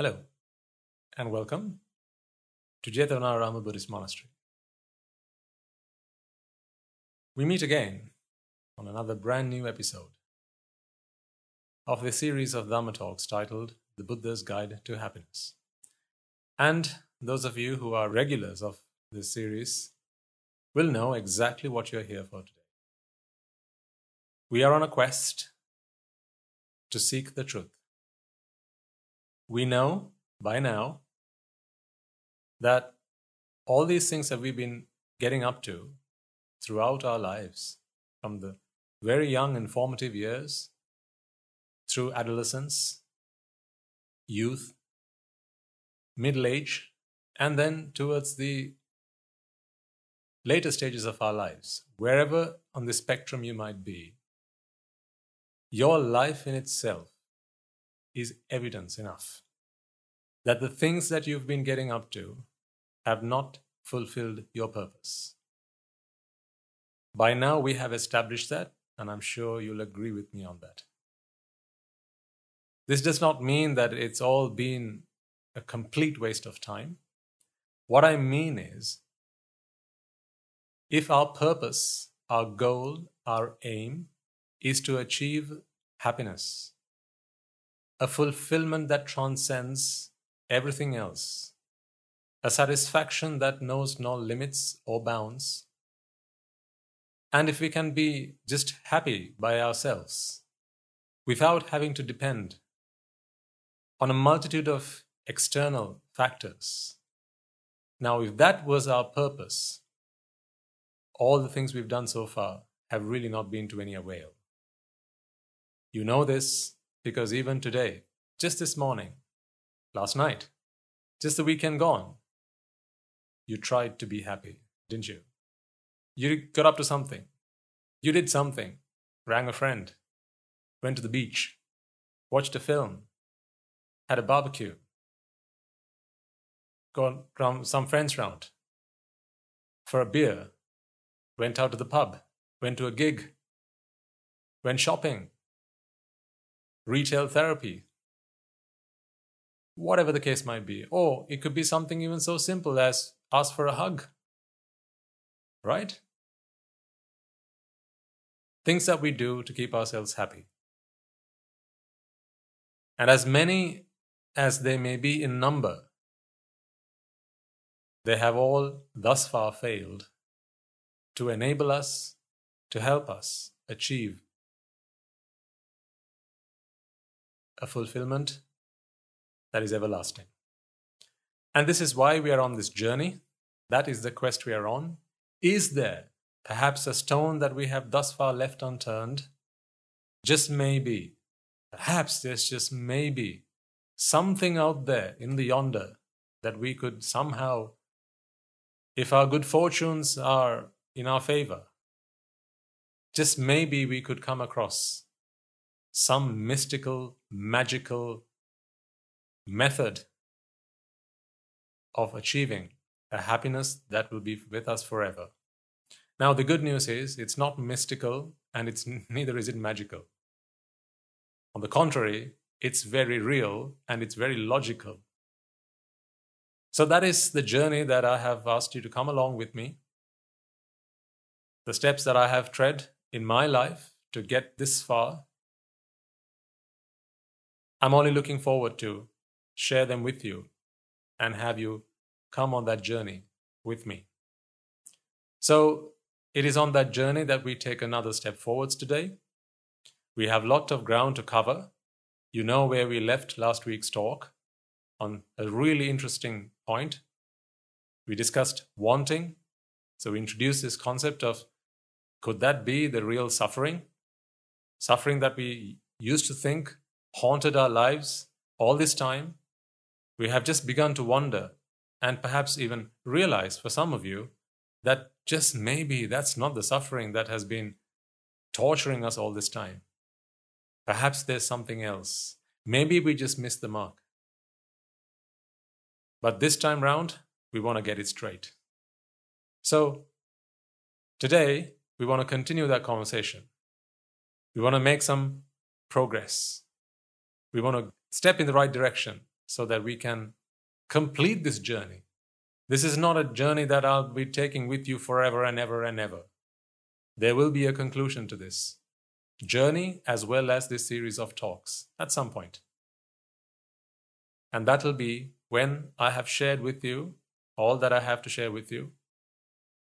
Hello, and welcome to Jetavana Buddhist Monastery. We meet again on another brand new episode of the series of Dhamma talks titled The Buddha's Guide to Happiness. And those of you who are regulars of this series will know exactly what you're here for today. We are on a quest to seek the truth. We know by now that all these things that we've been getting up to throughout our lives, from the very young and formative years through adolescence, youth, middle age, and then towards the later stages of our lives, wherever on the spectrum you might be, your life in itself is evidence enough that the things that you've been getting up to have not fulfilled your purpose. By now, we have established that, and I'm sure you'll agree with me on that. This does not mean that it's all been a complete waste of time. What I mean is, if our purpose, our goal, our aim is to achieve happiness, a fulfillment that transcends everything else, a satisfaction that knows no limits or bounds, and if we can be just happy by ourselves without having to depend on a multitude of external factors. Now, if that was our purpose, all the things we've done so far have really not been to any avail. You know this because even today, just this morning, last night, just the weekend gone, you tried to be happy, didn't you? You got up to something. You did something. Rang a friend. Went to the beach. Watched a film. Had a barbecue. Got some friends round. For a beer. Went out to the pub. Went to a gig. Went shopping. Retail therapy. Whatever the case might be. Or it could be something even so simple as ask for a hug. Right? things that we do to keep ourselves happy. And as many as they may be in number, they have all thus far failed to enable us, to help us achieve a fulfillment that is everlasting. And this is why we are on this journey. That is the quest we are on. Is there perhaps a stone that we have thus far left unturned, just maybe, perhaps there's just maybe something out there in the yonder that we could somehow, if our good fortunes are in our favor, just maybe we could come across some mystical, magical method of achieving a happiness that will be with us forever. Now, the good news is it's not mystical and it's neither is it magical. On the contrary, it's very real and it's very logical. So, that is the journey that I have asked you to come along with me. The steps that I have tread in my life to get this far. I'm only looking forward to share them with you and have you come on that journey with me. So, it is on that journey that we take another step forwards today. We have a lot of ground to cover. You know where we left last week's talk on a really interesting point. We discussed wanting. So we introduced this concept of could that be the real suffering? Suffering that we used to think haunted our lives all this time. We have just begun to wonder and perhaps even realize for some of you that just maybe that's not the suffering that has been torturing us all this time. Perhaps there's something else. Maybe we just missed the mark. But this time round, we want to get it straight. So, today, we want to continue that conversation. We want to make some progress. We want to step in the right direction so that we can complete this journey. This is not a journey that I'll be taking with you forever and ever and ever. There will be a conclusion to this journey as well as this series of talks at some point. And that will be when I have shared with you all that I have to share with you.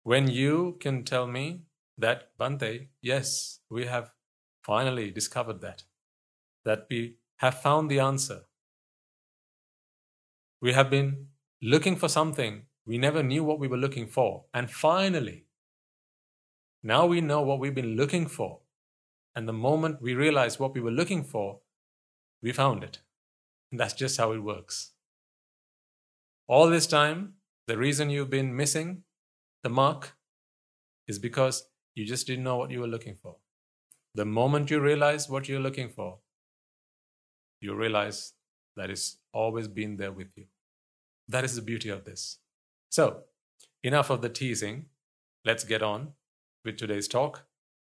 When you can tell me that, Bhante, yes, we have finally discovered that, that we have found the answer. We have been looking for something. We never knew what we were looking for. And finally, now we know what we've been looking for. And the moment we realize what we were looking for, we found it. And that's just how it works. All this time, the reason you've been missing the mark is because you just didn't know what you were looking for. The moment you realize what you're looking for, you realize that it's always been there with you. That is the beauty of this. So, enough of the teasing. Let's get on with today's talk.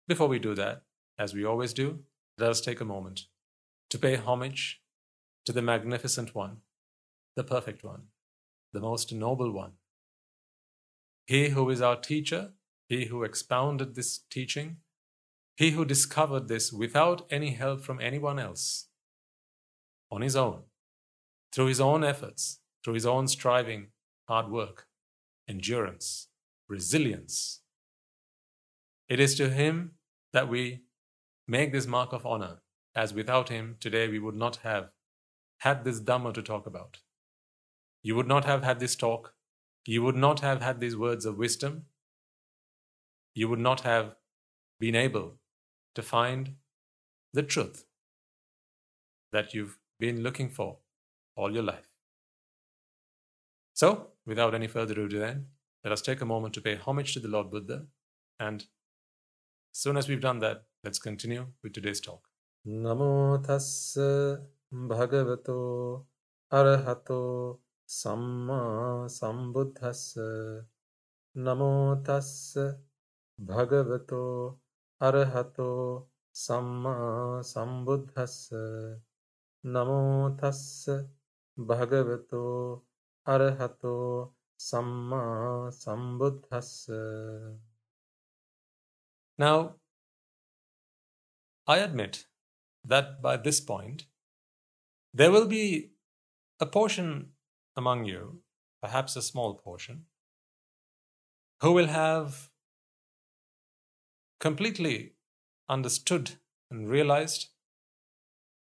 Before we do that, as we always do, let us take a moment to pay homage to the magnificent one, the perfect one, the most noble one. He who is our teacher, he who expounded this teaching, he who discovered this without any help from anyone else, on his own, through his own efforts, through his own striving, hard work, endurance, resilience. It is to him that we make this mark of honor, as without him, today we would not have had this Dhamma to talk about. You would not have had this talk. You would not have had these words of wisdom. You would not have been able to find the truth that you've been looking for all your life. So, without any further ado, then, let us take a moment to pay homage to the Lord Buddha. And as soon as we've done that, let's continue with today's talk. Namo tassa bhagavato arahato samma sambuddhassa. Namo tassa bhagavato arahato samma sambuddhassa. Namo tassa Bhagavato arahato samma sambuddhassa. Now I admit that by this point there will be a portion among you perhaps a small portion who will have completely understood and realized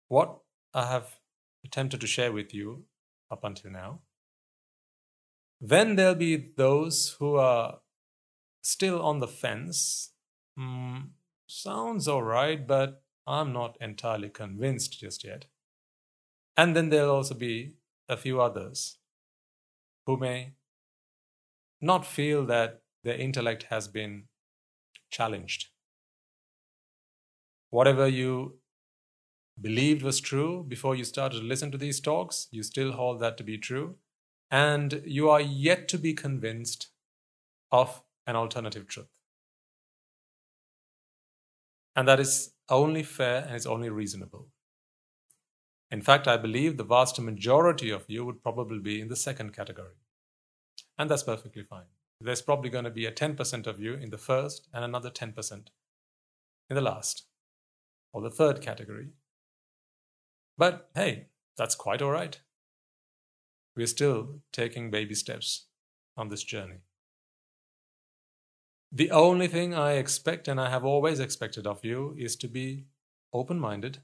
what I have attempted to share with you up until now. Then there'll be those who are still on the fence. Mm, sounds all right, but I'm not entirely convinced just yet. And then there'll also be a few others who may not feel that their intellect has been challenged. Whatever you believed was true before you started to listen to these talks, you still hold that to be true, and you are yet to be convinced of an alternative truth. And that is only fair and it's only reasonable. In fact, I believe the vast majority of you would probably be in the second category. And that's perfectly fine. There's probably going to be a 10% of you in the first and another 10% in the last, or the third category. But hey, that's quite all right. We're still taking baby steps on this journey. The only thing I expect and I have always expected of you is to be open minded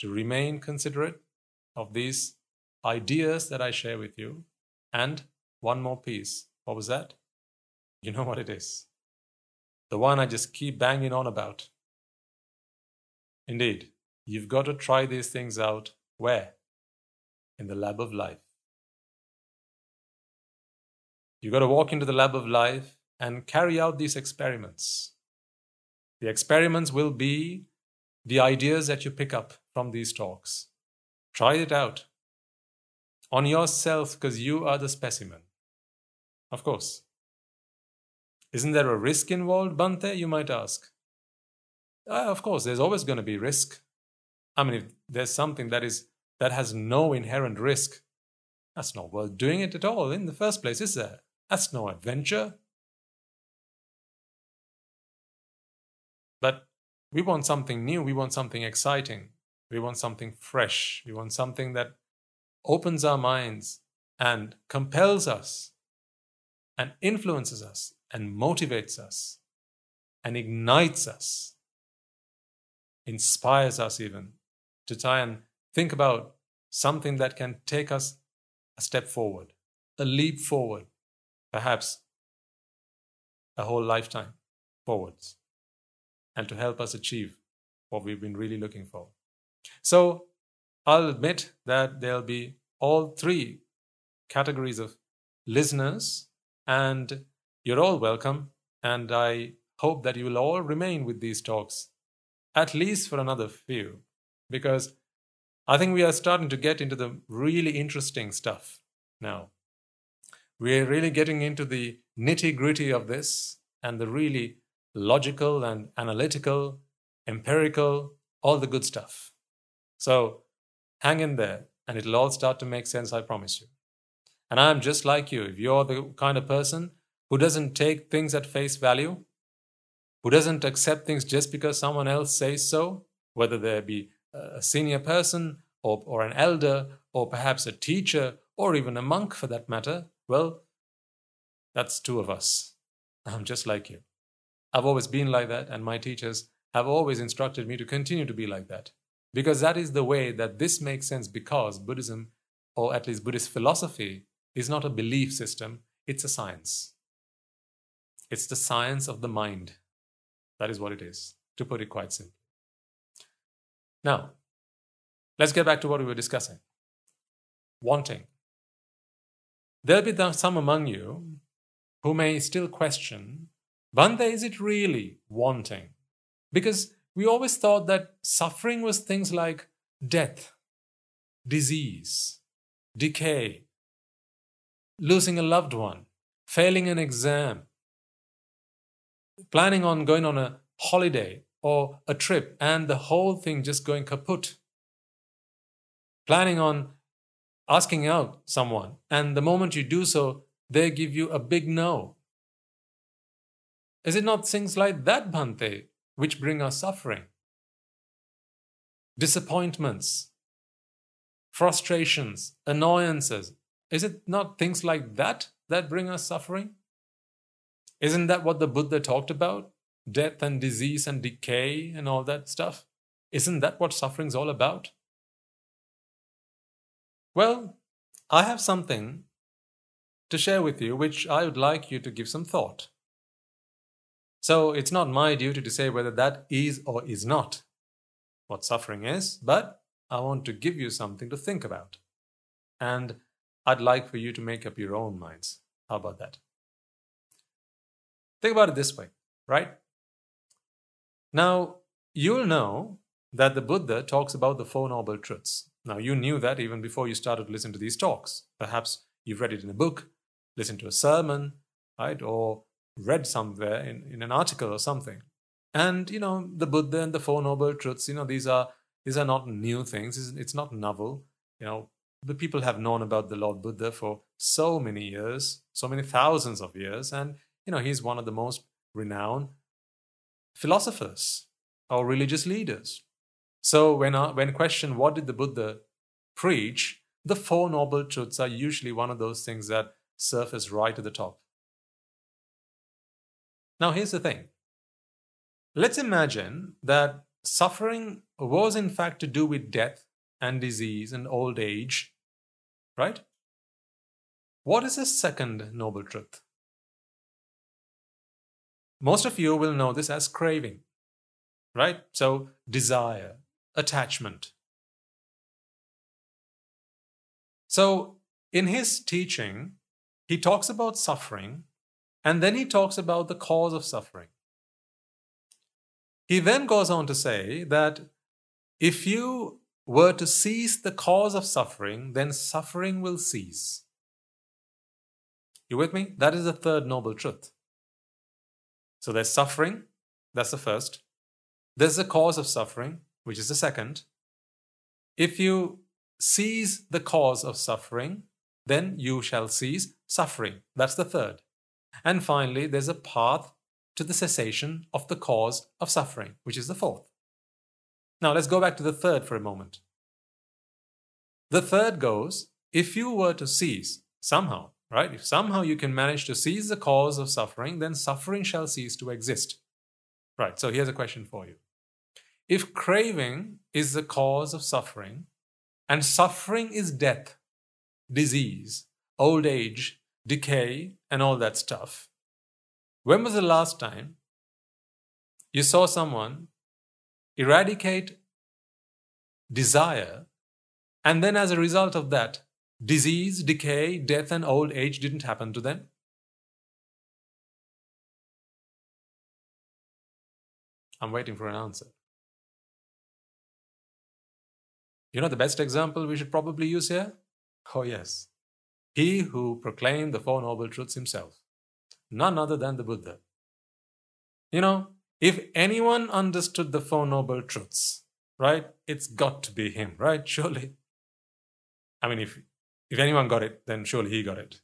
to remain considerate of these ideas that I share with you. And one more piece. What was that? You know what it is. The one I just keep banging on about. Indeed, you've got to try these things out. Where? In the lab of life. You've got to walk into the lab of life and carry out these experiments. The experiments will be the ideas that you pick up from these talks. Try it out on yourself because you are the specimen. Of course. Isn't there a risk involved, Bhante? You might ask. Uh, of course, there's always going to be risk. I mean, if there's something that is that has no inherent risk, that's not worth doing it at all in the first place, is there? That's no adventure. But we want something new, we want something exciting, we want something fresh, we want something that opens our minds and compels us and influences us and motivates us and ignites us, inspires us even to try and think about something that can take us a step forward, a leap forward, perhaps a whole lifetime forwards, and to help us achieve what we've been really looking for. So I'll admit that there'll be all three categories of listeners, and you're all welcome. And I hope that you will all remain with these talks, at least for another few, because I think we are starting to get into the really interesting stuff now. We're really getting into the nitty gritty of this and the really logical and analytical, empirical, all the good stuff. So hang in there and it'll all start to make sense, I promise you. And I'm just like you. If you're the kind of person who doesn't take things at face value, who doesn't accept things just because someone else says so, whether there be a senior person or, or an elder or perhaps a teacher or even a monk for that matter, well, that's two of us. I'm just like you. I've always been like that, and my teachers have always instructed me to continue to be like that. Because that is the way that this makes sense, because Buddhism, or at least Buddhist philosophy, is not a belief system, it's a science. It's the science of the mind. That is what it is, to put it quite simply. Now, let's get back to what we were discussing wanting. There'll be some among you who may still question Bhante, is it really wanting? Because we always thought that suffering was things like death, disease, decay, losing a loved one, failing an exam, planning on going on a holiday or a trip and the whole thing just going kaput. Planning on asking out someone, and the moment you do so, they give you a big no. Is it not things like that, Bhante, which bring us suffering? Disappointments, frustrations, annoyances. Is it not things like that that bring us suffering? Isn't that what the Buddha talked about? Death and disease and decay and all that stuff? Isn't that what suffering's all about? Well, I have something to share with you which I would like you to give some thought. So it's not my duty to say whether that is or is not what suffering is, but I want to give you something to think about. And I'd like for you to make up your own minds. How about that? Think about it this way, right? Now, you'll know that the Buddha talks about the Four Noble Truths. Now, you knew that even before you started to listen to these talks. Perhaps you've read it in a book, listened to a sermon, right? Or read somewhere in, in an article or something. And you know, the Buddha and the Four Noble Truths, you know, these are these are not new things. It's, it's not novel. You know, the people have known about the Lord Buddha for so many years, so many thousands of years, and you know, he's one of the most renowned philosophers or religious leaders. So when uh, when questioned, what did the Buddha preach? The Four Noble Truths are usually one of those things that surface right at the top. Now, here's the thing let's imagine that suffering was in fact to do with death and disease and old age, right? What is the second noble truth? Most of you will know this as craving, right? So, desire, attachment. So, in his teaching, he talks about suffering and then he talks about the cause of suffering. He then goes on to say that if you were to cease the cause of suffering, then suffering will cease. You with me? That is the third noble truth. So there's suffering, that's the first. There's the cause of suffering, which is the second. If you cease the cause of suffering, then you shall cease suffering. That's the third. And finally, there's a path to the cessation of the cause of suffering, which is the fourth. Now, let's go back to the third for a moment. The third goes if you were to cease somehow, right? If somehow you can manage to seize the cause of suffering, then suffering shall cease to exist. Right, so here's a question for you. If craving is the cause of suffering, and suffering is death, disease, old age, decay, and all that stuff, when was the last time you saw someone eradicate desire, and then as a result of that, disease, decay, death, and old age didn't happen to them? I'm waiting for an answer. You know the best example we should probably use here? Oh, yes. He who proclaimed the Four Noble Truths himself, none other than the Buddha. You know, if anyone understood the Four Noble Truths, right, it's got to be him, right? Surely. I mean, if, if anyone got it, then surely he got it.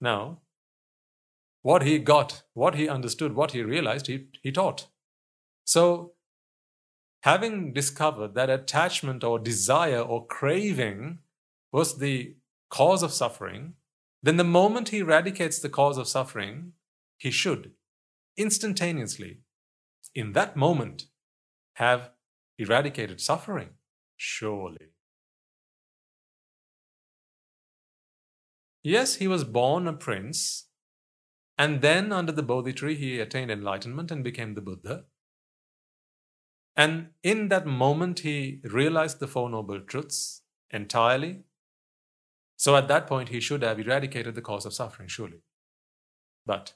Now, what he got, what he understood, what he realized, he, he taught. So, having discovered that attachment or desire or craving was the cause of suffering, then the moment he eradicates the cause of suffering, he should instantaneously, in that moment, have eradicated suffering. Surely. Yes, he was born a prince, and then under the Bodhi tree he attained enlightenment and became the Buddha. And in that moment, he realized the Four Noble Truths entirely. So at that point, he should have eradicated the cause of suffering, surely. But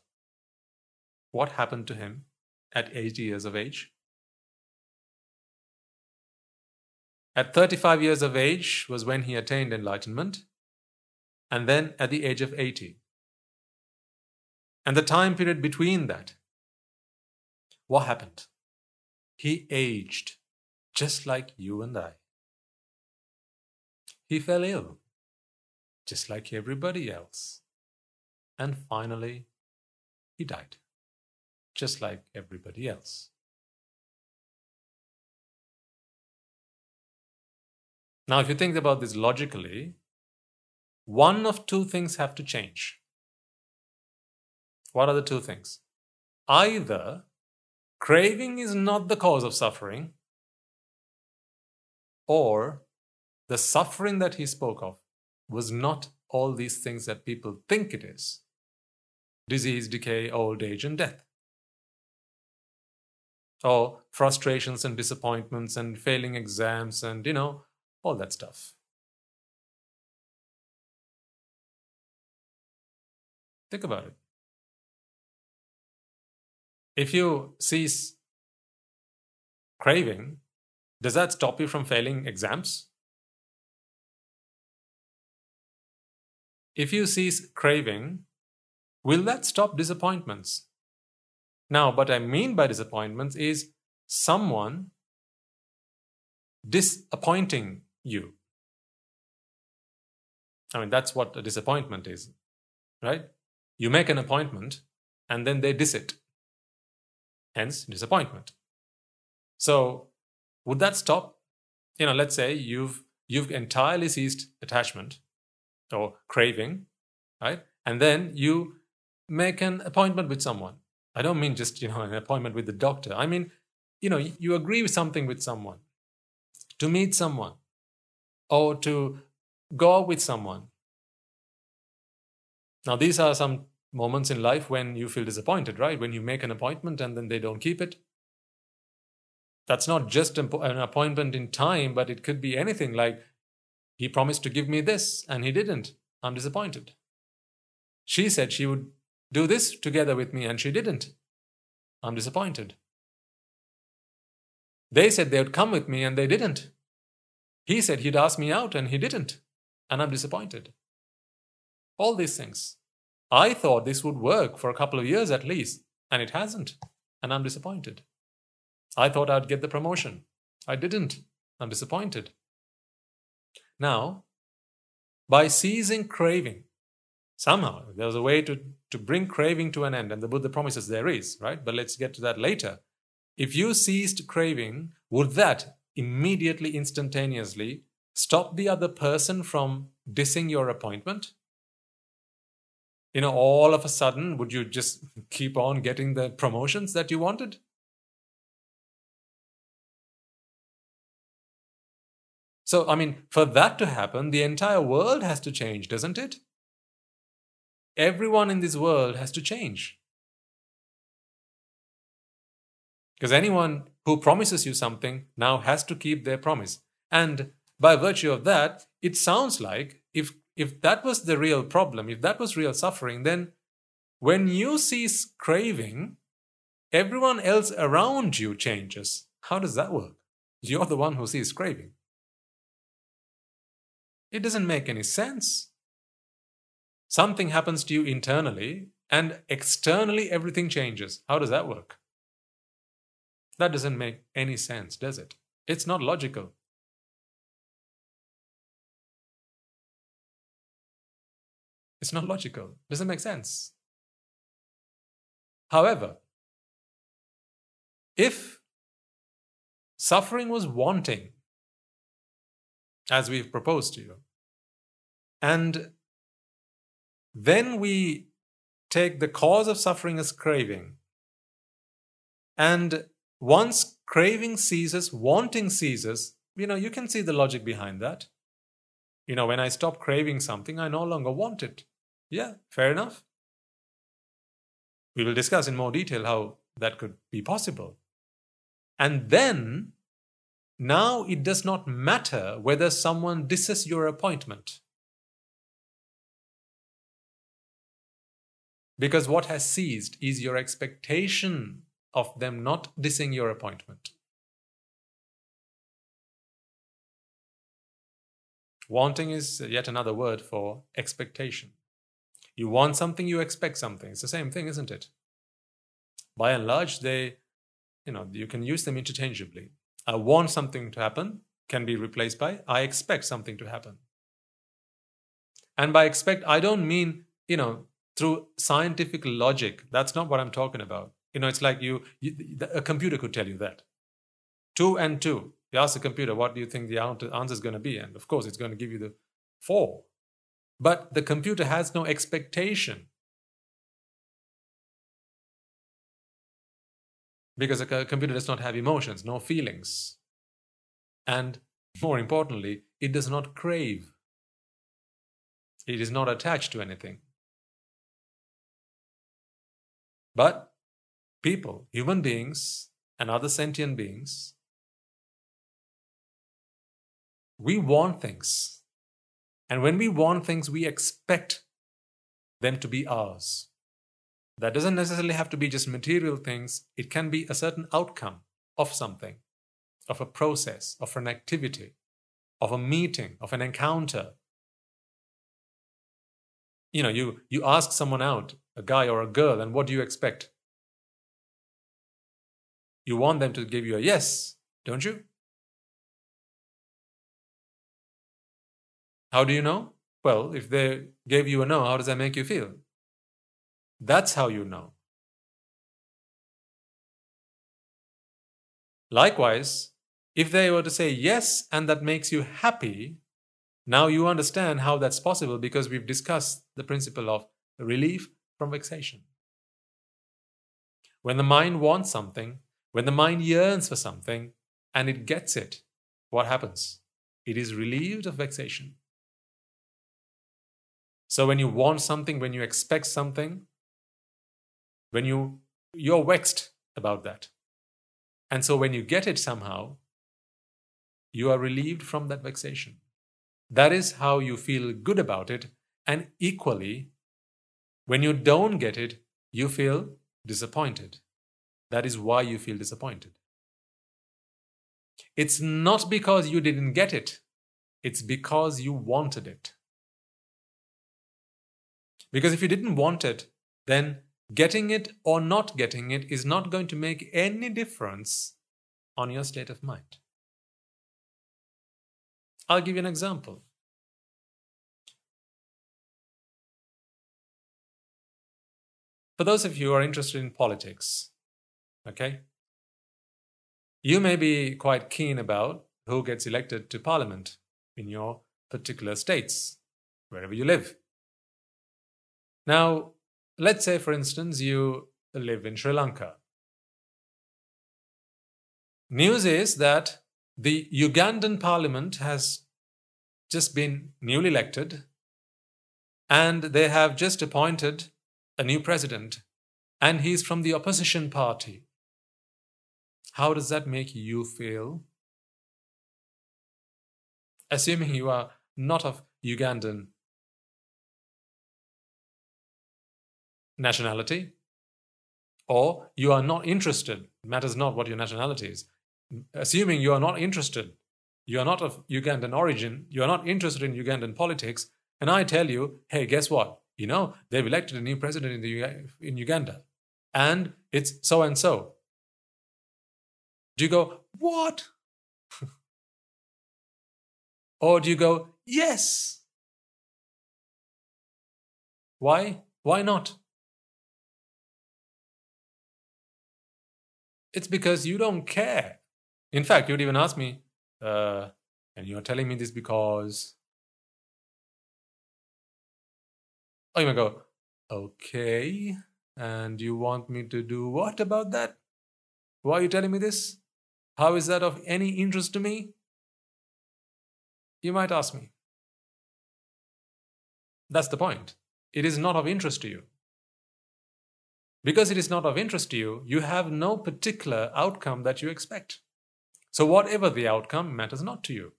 what happened to him at 80 years of age? At 35 years of age was when he attained enlightenment, and then at the age of 80. And the time period between that, what happened? He aged just like you and I. He fell ill just like everybody else. And finally, he died just like everybody else. Now, if you think about this logically, one of two things have to change. What are the two things? Either Craving is not the cause of suffering, or the suffering that he spoke of was not all these things that people think it is disease, decay, old age, and death. Or frustrations and disappointments and failing exams and, you know, all that stuff. Think about it. If you cease craving, does that stop you from failing exams? If you cease craving, will that stop disappointments? Now, what I mean by disappointments is someone disappointing you. I mean, that's what a disappointment is, right? You make an appointment and then they diss it hence disappointment. So, would that stop? You know, let's say you've you've entirely ceased attachment or craving, right? And then you make an appointment with someone. I don't mean just, you know, an appointment with the doctor. I mean, you know, you agree with something with someone, to meet someone, or to go with someone. Now, these are some moments in life when you feel disappointed, right? When you make an appointment and then they don't keep it. That's not just an appointment in time, but it could be anything like he promised to give me this and he didn't. I'm disappointed. She said she would do this together with me and she didn't. I'm disappointed. They said they would come with me and they didn't. He said he'd ask me out and he didn't. And I'm disappointed. All these things. I thought this would work for a couple of years at least, and it hasn't. And I'm disappointed. I thought I'd get the promotion. I didn't. I'm disappointed. Now, by ceasing craving, somehow there's a way to, to bring craving to an end, and the Buddha promises there is, right? But let's get to that later. If you ceased craving, would that immediately, instantaneously stop the other person from dissing your appointment? You know, all of a sudden, would you just keep on getting the promotions that you wanted? So, I mean, for that to happen, the entire world has to change, doesn't it? Everyone in this world has to change. Because anyone who promises you something now has to keep their promise. And by virtue of that, it sounds like if, if that was the real problem, if that was real suffering, then when you cease craving, everyone else around you changes. How does that work? You're the one who sees craving. It doesn't make any sense. Something happens to you internally, and externally everything changes. How does that work? That doesn't make any sense, does it? It's not logical. It's not logical. Doesn't make sense. However, if suffering was wanting, as we've proposed to you, and then we take the cause of suffering as craving, and once craving ceases, wanting ceases, you know, you can see the logic behind that. You know, when I stop craving something, I no longer want it. Yeah, fair enough. We will discuss in more detail how that could be possible. And then, now it does not matter whether someone disses your appointment. Because what has ceased is your expectation of them not dissing your appointment. Wanting is yet another word for expectation. You want something, you expect something. It's the same thing, isn't it? By and large, they, you know, you can use them interchangeably. I want something to happen can be replaced by I expect something to happen. And by expect, I don't mean, you know, through scientific logic. That's not what I'm talking about. You know, it's like you, you a computer could tell you that. Two and two. You ask the computer, what do you think the answer is going to be? And of course, it's going to give you the four. But the computer has no expectation. Because a computer does not have emotions, no feelings. And more importantly, it does not crave. It is not attached to anything. But people, human beings, and other sentient beings, we want things. And when we want things, we expect them to be ours. That doesn't necessarily have to be just material things, it can be a certain outcome of something, of a process, of an activity, of a meeting, of an encounter. You know, you, you ask someone out, a guy or a girl, and what do you expect? You want them to give you a yes, don't you? How do you know? Well, if they gave you a no, how does that make you feel? That's how you know. Likewise, if they were to say yes and that makes you happy, now you understand how that's possible because we've discussed the principle of relief from vexation. When the mind wants something, when the mind yearns for something and it gets it, what happens? It is relieved of vexation. So when you want something, when you expect something, when you you're vexed about that. And so when you get it somehow, you are relieved from that vexation. That is how you feel good about it. And equally, when you don't get it, you feel disappointed. That is why you feel disappointed. It's not because you didn't get it, it's because you wanted it. Because if you didn't want it, then getting it or not getting it is not going to make any difference on your state of mind. I'll give you an example. For those of you who are interested in politics, okay, you may be quite keen about who gets elected to parliament in your particular states, wherever you live. Now, let's say, for instance, you live in Sri Lanka. News is that the Ugandan parliament has just been newly elected and they have just appointed a new president and he's from the opposition party. How does that make you feel? Assuming you are not of Ugandan nationality, or you are not interested, matters not what your nationality is. Assuming you are not interested, you are not of Ugandan origin, you are not interested in Ugandan politics, and I tell you, hey, guess what? You know, they've elected a new president in, the, in Uganda, and it's so and so. Do you go, what? or do you go, yes? Why? Why not? It's because you don't care. In fact, you'd even ask me, uh, and you're telling me this because. Oh, you might go, okay. And you want me to do what about that? Why are you telling me this? How is that of any interest to me? You might ask me. That's the point. It is not of interest to you. Because it is not of interest to you, you have no particular outcome that you expect. So, whatever the outcome matters not to you.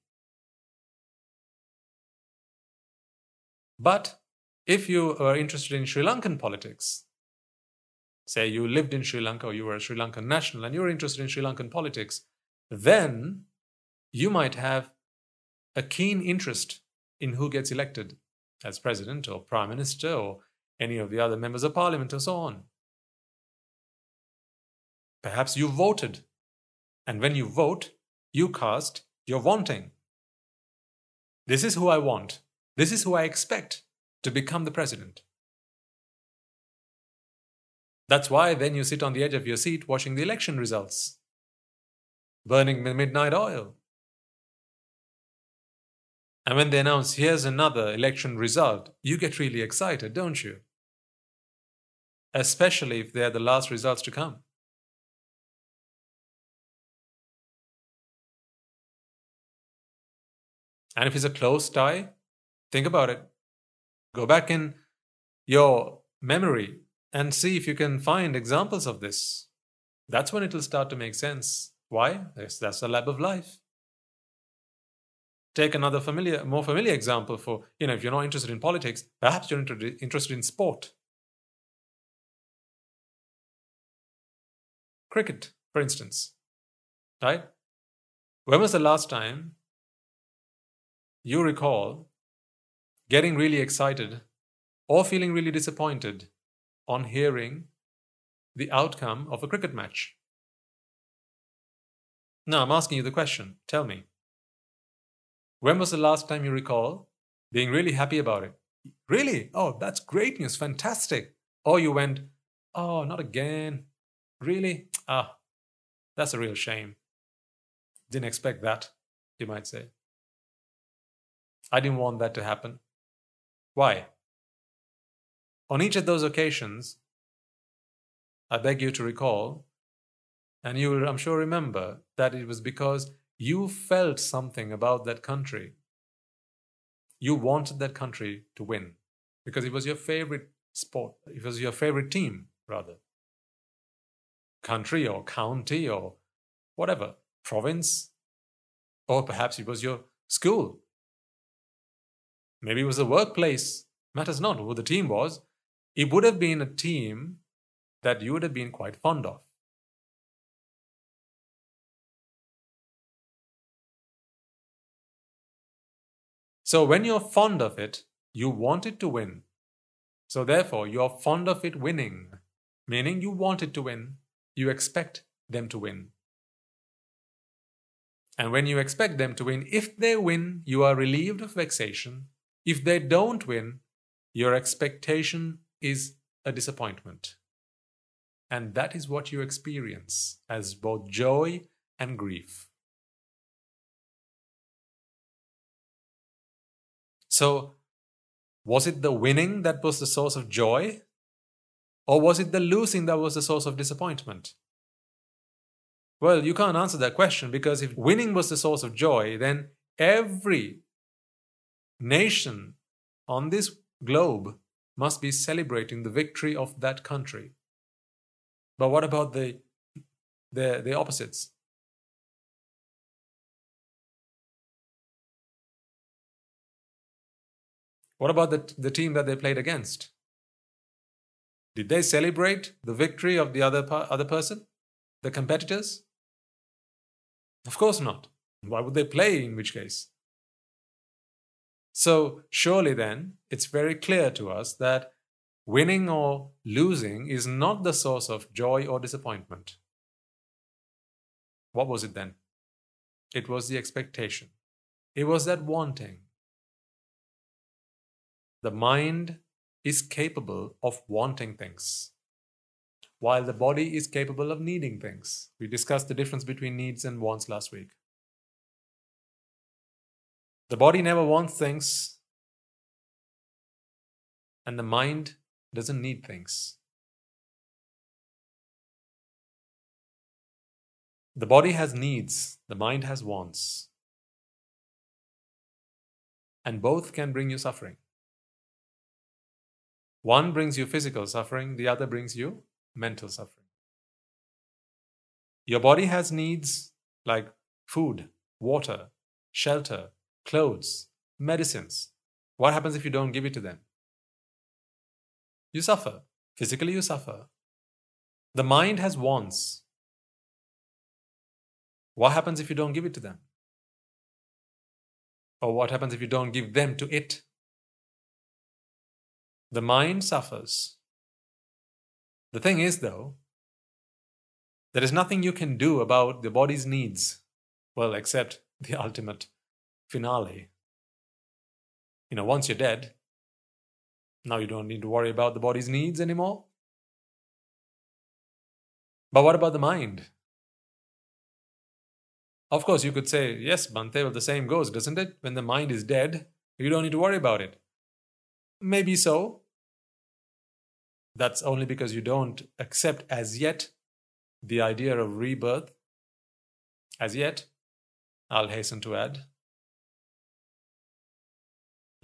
But if you are interested in Sri Lankan politics, say you lived in Sri Lanka or you were a Sri Lankan national and you're interested in Sri Lankan politics, then you might have a keen interest in who gets elected as president or prime minister or any of the other members of parliament or so on. Perhaps you voted, and when you vote, you cast your wanting. This is who I want. This is who I expect to become the president. That's why then you sit on the edge of your seat watching the election results, burning the midnight oil. And when they announce, here's another election result, you get really excited, don't you? Especially if they're the last results to come. And if it's a close tie, think about it. Go back in your memory and see if you can find examples of this. That's when it'll start to make sense. Why? That's the lab of life. Take another familiar, more familiar example for, you know, if you're not interested in politics, perhaps you're interested in sport. Cricket, for instance. Right? When was the last time you recall getting really excited or feeling really disappointed on hearing the outcome of a cricket match. Now, I'm asking you the question. Tell me. When was the last time you recall being really happy about it? Really? Oh, that's great news. Fantastic. Or you went, oh, not again. Really? Ah, that's a real shame. Didn't expect that, you might say. I didn't want that to happen. Why? On each of those occasions, I beg you to recall, and you will, I'm sure, remember that it was because you felt something about that country. You wanted that country to win because it was your favorite sport, it was your favorite team, rather. Country or county or whatever, province, or perhaps it was your school Maybe it was the workplace. Matters not who the team was. It would have been a team that you would have been quite fond of. So when you're fond of it, you want it to win. So therefore, you're fond of it winning, meaning you want it to win. You expect them to win. And when you expect them to win, if they win, you are relieved of vexation. If they don't win, your expectation is a disappointment. And that is what you experience as both joy and grief. So, was it the winning that was the source of joy? Or was it the losing that was the source of disappointment? Well, you can't answer that question because if winning was the source of joy, then every nation on this globe must be celebrating the victory of that country. But what about the, the, the opposites? What about the, the team that they played against? Did they celebrate the victory of the other, other person, the competitors? Of course not. Why would they play in which case? So, surely then, it's very clear to us that winning or losing is not the source of joy or disappointment. What was it then? It was the expectation, it was that wanting. The mind is capable of wanting things, while the body is capable of needing things. We discussed the difference between needs and wants last week. The body never wants things, and the mind doesn't need things. The body has needs, the mind has wants. And both can bring you suffering. One brings you physical suffering, the other brings you mental suffering. Your body has needs like food, water, shelter, clothes, medicines. What happens if you don't give it to them? You suffer. Physically, you suffer. The mind has wants. What happens if you don't give it to them? Or what happens if you don't give them to it? The mind suffers. The thing is, though, there is nothing you can do about the body's needs, well, except the ultimate finale. You know, once you're dead, now you don't need to worry about the body's needs anymore. But what about the mind? Of course, you could say, yes, Bhante, well, the same goes, doesn't it? When the mind is dead, you don't need to worry about it. Maybe so. That's only because you don't accept as yet the idea of rebirth. As yet, I'll hasten to add.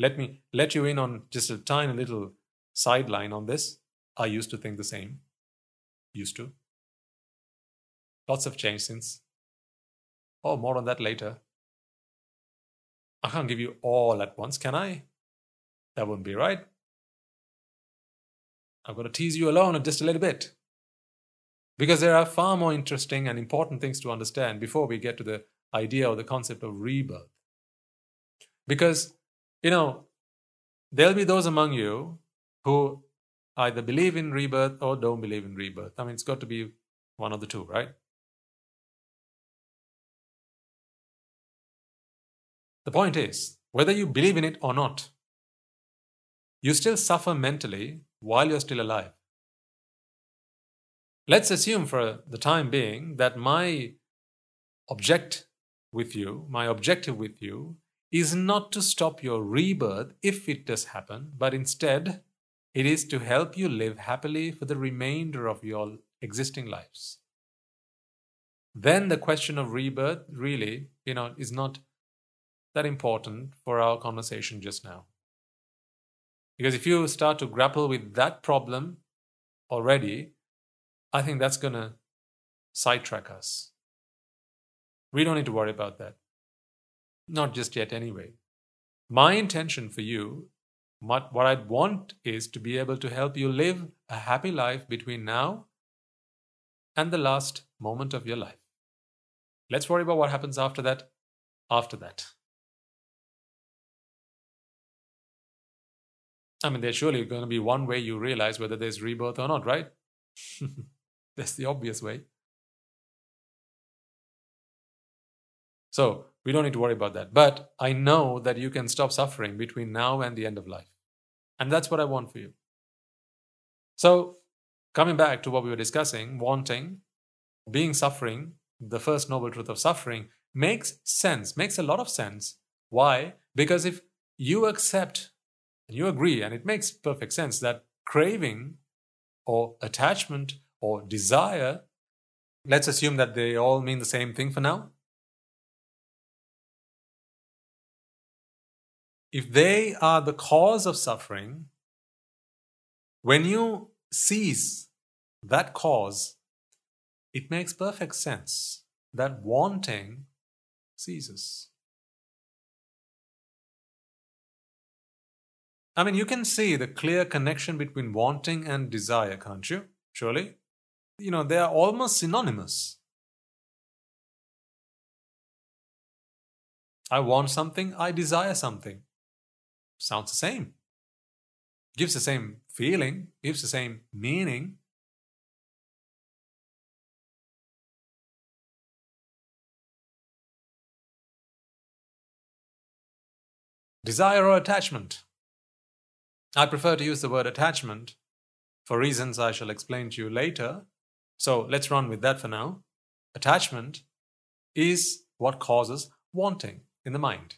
Let me let you in on just a tiny little sideline on this. I used to think the same. Used to. Lots have changed since. Oh, more on that later. I can't give you all at once, can I? That wouldn't be right. I'm going to tease you alone just a little bit. Because there are far more interesting and important things to understand before we get to the idea or the concept of rebirth. Because, you know, there'll be those among you who either believe in rebirth or don't believe in rebirth. I mean, it's got to be one of the two, right? The point is, whether you believe in it or not, you still suffer mentally while you're still alive. Let's assume for the time being that my object with you, my objective with you, is not to stop your rebirth if it does happen, but instead it is to help you live happily for the remainder of your existing lives. Then the question of rebirth really, you know, is not that important for our conversation just now. Because if you start to grapple with that problem already, I think that's going to sidetrack us. We don't need to worry about that. Not just yet, anyway. My intention for you, what, what I'd want is to be able to help you live a happy life between now and the last moment of your life. Let's worry about what happens after that. After that. I mean, there's surely going to be one way you realize whether there's rebirth or not, right? That's the obvious way. So we don't need to worry about that. But I know that you can stop suffering between now and the end of life. And that's what I want for you. So, coming back to what we were discussing, wanting, being suffering, the first noble truth of suffering makes sense, makes a lot of sense. Why? Because if you accept and you agree, and it makes perfect sense that craving or attachment or desire, let's assume that they all mean the same thing for now. If they are the cause of suffering, when you cease that cause, it makes perfect sense that wanting ceases. I mean, you can see the clear connection between wanting and desire, can't you? Surely? You know, they are almost synonymous. I want something, I desire something. Sounds the same. Gives the same feeling, gives the same meaning. Desire or attachment? I prefer to use the word attachment for reasons I shall explain to you later. So let's run with that for now. Attachment is what causes wanting in the mind.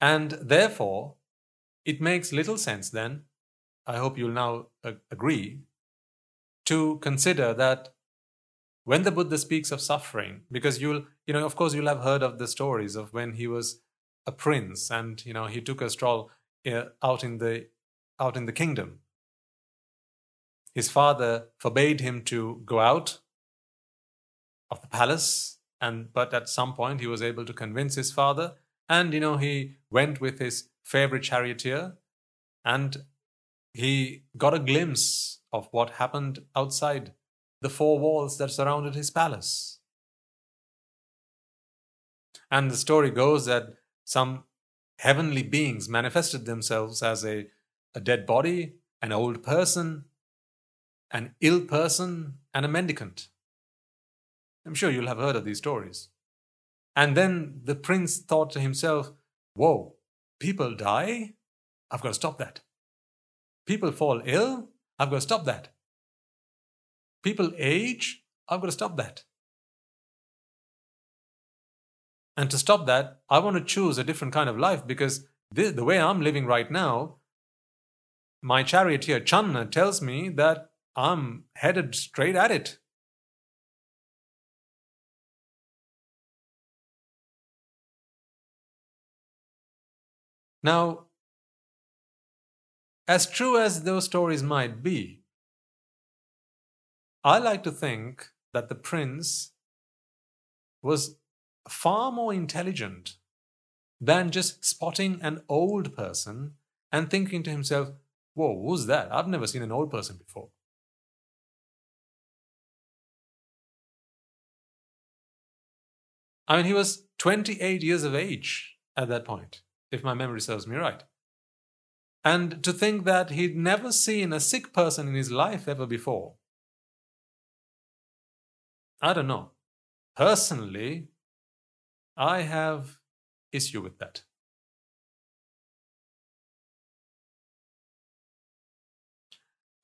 And therefore, it makes little sense then, I hope you'll now agree, to consider that when the Buddha speaks of suffering, because you'll, you know, of course, you'll have heard of the stories of when he was a prince and, you know, he took a stroll uh, out in the out in the kingdom. His father forbade him to go out of the palace, and but at some point he was able to convince his father, and you know he went with his favorite charioteer, and he got a glimpse of what happened outside the four walls that surrounded his palace. And the story goes that some heavenly beings manifested themselves as a, a dead body, an old person, an ill person, and a mendicant. I'm sure you'll have heard of these stories. And then the prince thought to himself, Whoa, people die? I've got to stop that. People fall ill? I've got to stop that. People age? I've got to stop that. And to stop that, I want to choose a different kind of life because the, the way I'm living right now, my charioteer Channa tells me that I'm headed straight at it. Now, as true as those stories might be, I like to think that the prince was far more intelligent than just spotting an old person and thinking to himself, Whoa, who's that? I've never seen an old person before. I mean, he was 28 years of age at that point, if my memory serves me right. And to think that he'd never seen a sick person in his life ever before. I don't know. Personally, I have issue with that.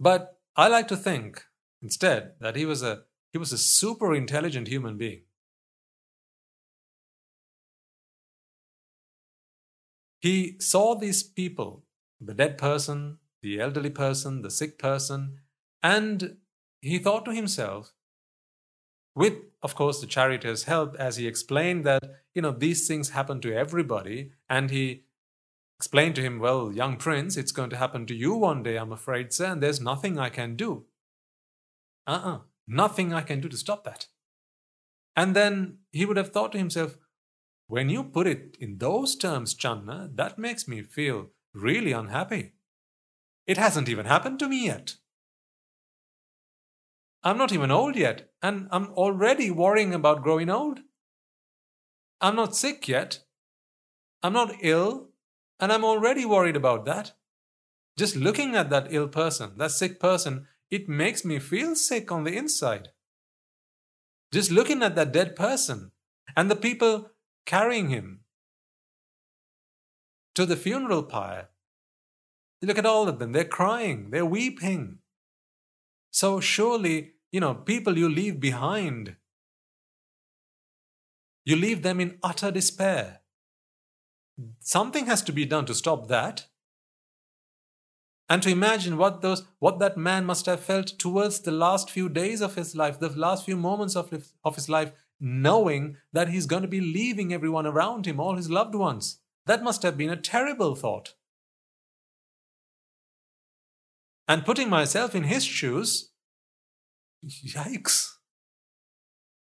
But I like to think instead that he was a he was a super intelligent human being. He saw these people, the dead person, the elderly person, the sick person, and he thought to himself, with of course the charioteer's help as he explained that you know these things happen to everybody and he explained to him well young prince it's going to happen to you one day i'm afraid sir and there's nothing i can do. Uh-uh nothing i can do to stop that. And then he would have thought to himself when you put it in those terms channa that makes me feel really unhappy it hasn't even happened to me yet I'm not even old yet, and I'm already worrying about growing old. I'm not sick yet. I'm not ill, and I'm already worried about that. Just looking at that ill person, that sick person, it makes me feel sick on the inside. Just looking at that dead person, And the people carrying him to the funeral pyre, You look at all of them. They're crying, they're weeping. So surely, you know, people you leave behind, you leave them in utter despair. Something has to be done to stop that. And to imagine what those what that man must have felt towards the last few days of his life, the last few moments of of his life, knowing that he's going to be leaving everyone around him, all his loved ones. That must have been a terrible thought. And putting myself in his shoes, yikes.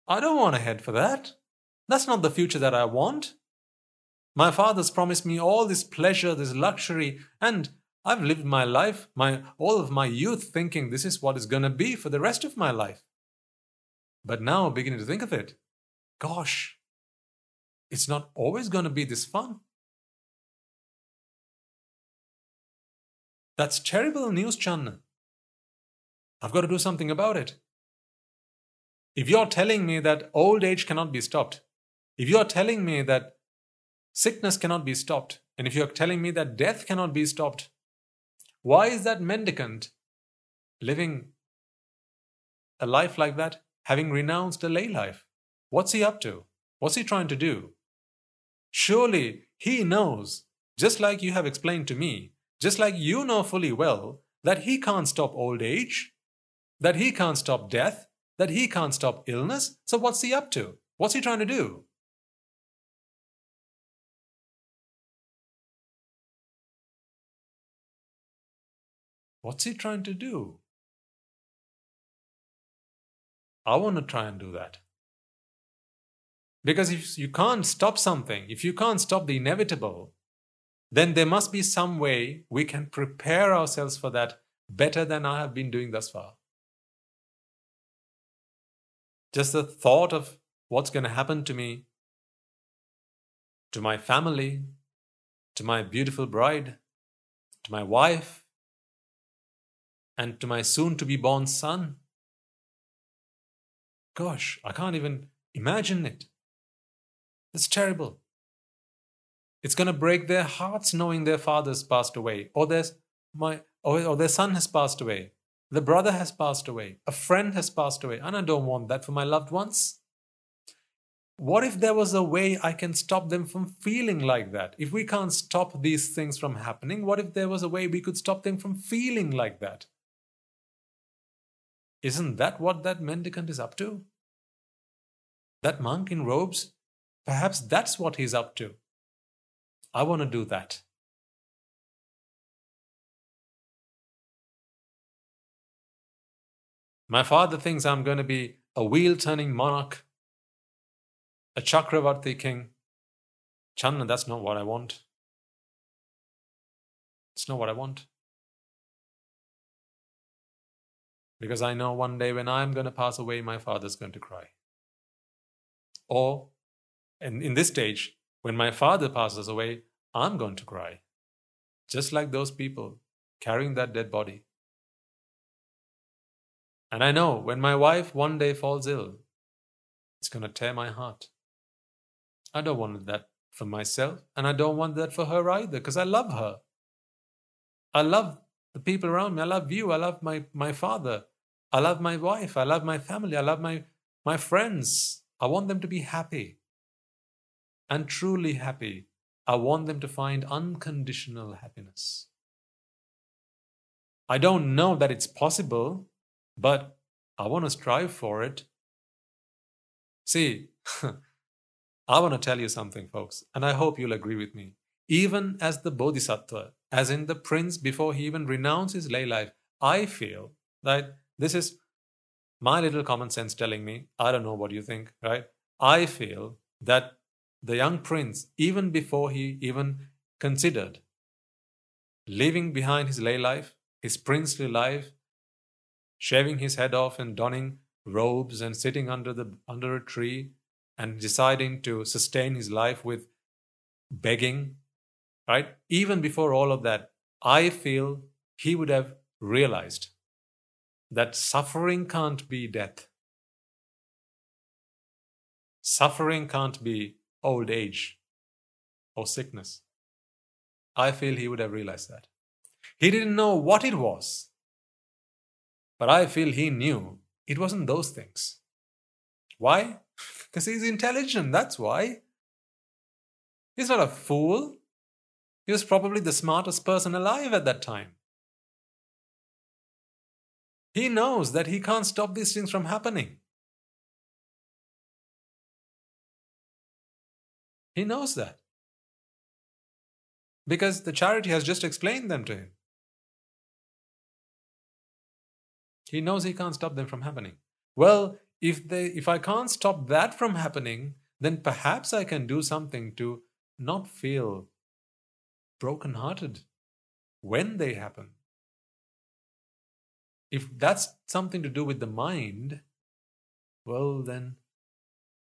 I don't want to head for that. That's not the future that I want. My father's promised me all this pleasure, this luxury, and I've lived my life, my all of my youth thinking this is what it's going to be for the rest of my life. But now beginning to think of it, gosh, it's not always going to be this fun. That's terrible news, Channa. I've got to do something about it. If you're telling me that old age cannot be stopped, if you're telling me that sickness cannot be stopped, and if you're telling me that death cannot be stopped, why is that mendicant living a life like that, having renounced a lay life? What's he up to? What's he trying to do? Surely he knows, just like you have explained to me, just like you know fully well that he can't stop old age, that he can't stop death, that he can't stop illness. So what's he up to? What's he trying to do? What's he trying to do? I want to try and do that. Because if you can't stop something, if you can't stop the inevitable, then there must be some way we can prepare ourselves for that better than I have been doing thus far. Just the thought of what's going to happen to me, to my family, to my beautiful bride, to my wife, and to my soon to be born son. Gosh, I can't even imagine it. It's terrible. It's going to break their hearts knowing their father's passed away, or their, my, or, or their son has passed away, the brother has passed away, a friend has passed away, and I don't want that for my loved ones. What if there was a way I can stop them from feeling like that? If we can't stop these things from happening, what if there was a way we could stop them from feeling like that? Isn't that what that mendicant is up to? That monk in robes? Perhaps that's what he's up to. I want to do that. My father thinks I'm going to be a wheel turning monarch, a Chakravarti king. Channa, that's not what I want. It's not what I want. Because I know one day when I'm going to pass away, my father's going to cry. Or, and in this stage, when my father passes away, I'm going to cry. Just like those people carrying that dead body. And I know when my wife one day falls ill, it's going to tear my heart. I don't want that for myself, and I don't want that for her either, because I love her. I love the people around me. I love you. I love my, my father. I love my wife. I love my family. I love my, my friends. I want them to be happy and truly happy. I want them to find unconditional happiness. I don't know that it's possible, but I want to strive for it. See, I want to tell you something, folks, and I hope you'll agree with me. Even as the Bodhisattva, as in the prince before he even renounced his lay life, I feel that this is my little common sense telling me, I don't know what you think, right? I feel that the young prince, even before he even considered leaving behind his lay life, his princely life, shaving his head off and donning robes and sitting under, the, under a tree and deciding to sustain his life with begging, right? Even before all of that, I feel he would have realized that suffering can't be death. Suffering can't be old age or sickness. I feel he would have realized that. He didn't know what it was, but I feel he knew it wasn't those things. Why? Because he's intelligent, that's why. He's not a fool. He was probably the smartest person alive at that time. He knows that he can't stop these things from happening. He knows that. Because the charity has just explained them to him. He knows he can't stop them from happening. Well, if they if I can't stop that from happening, then perhaps I can do something to not feel brokenhearted when they happen. If that's something to do with the mind, well, then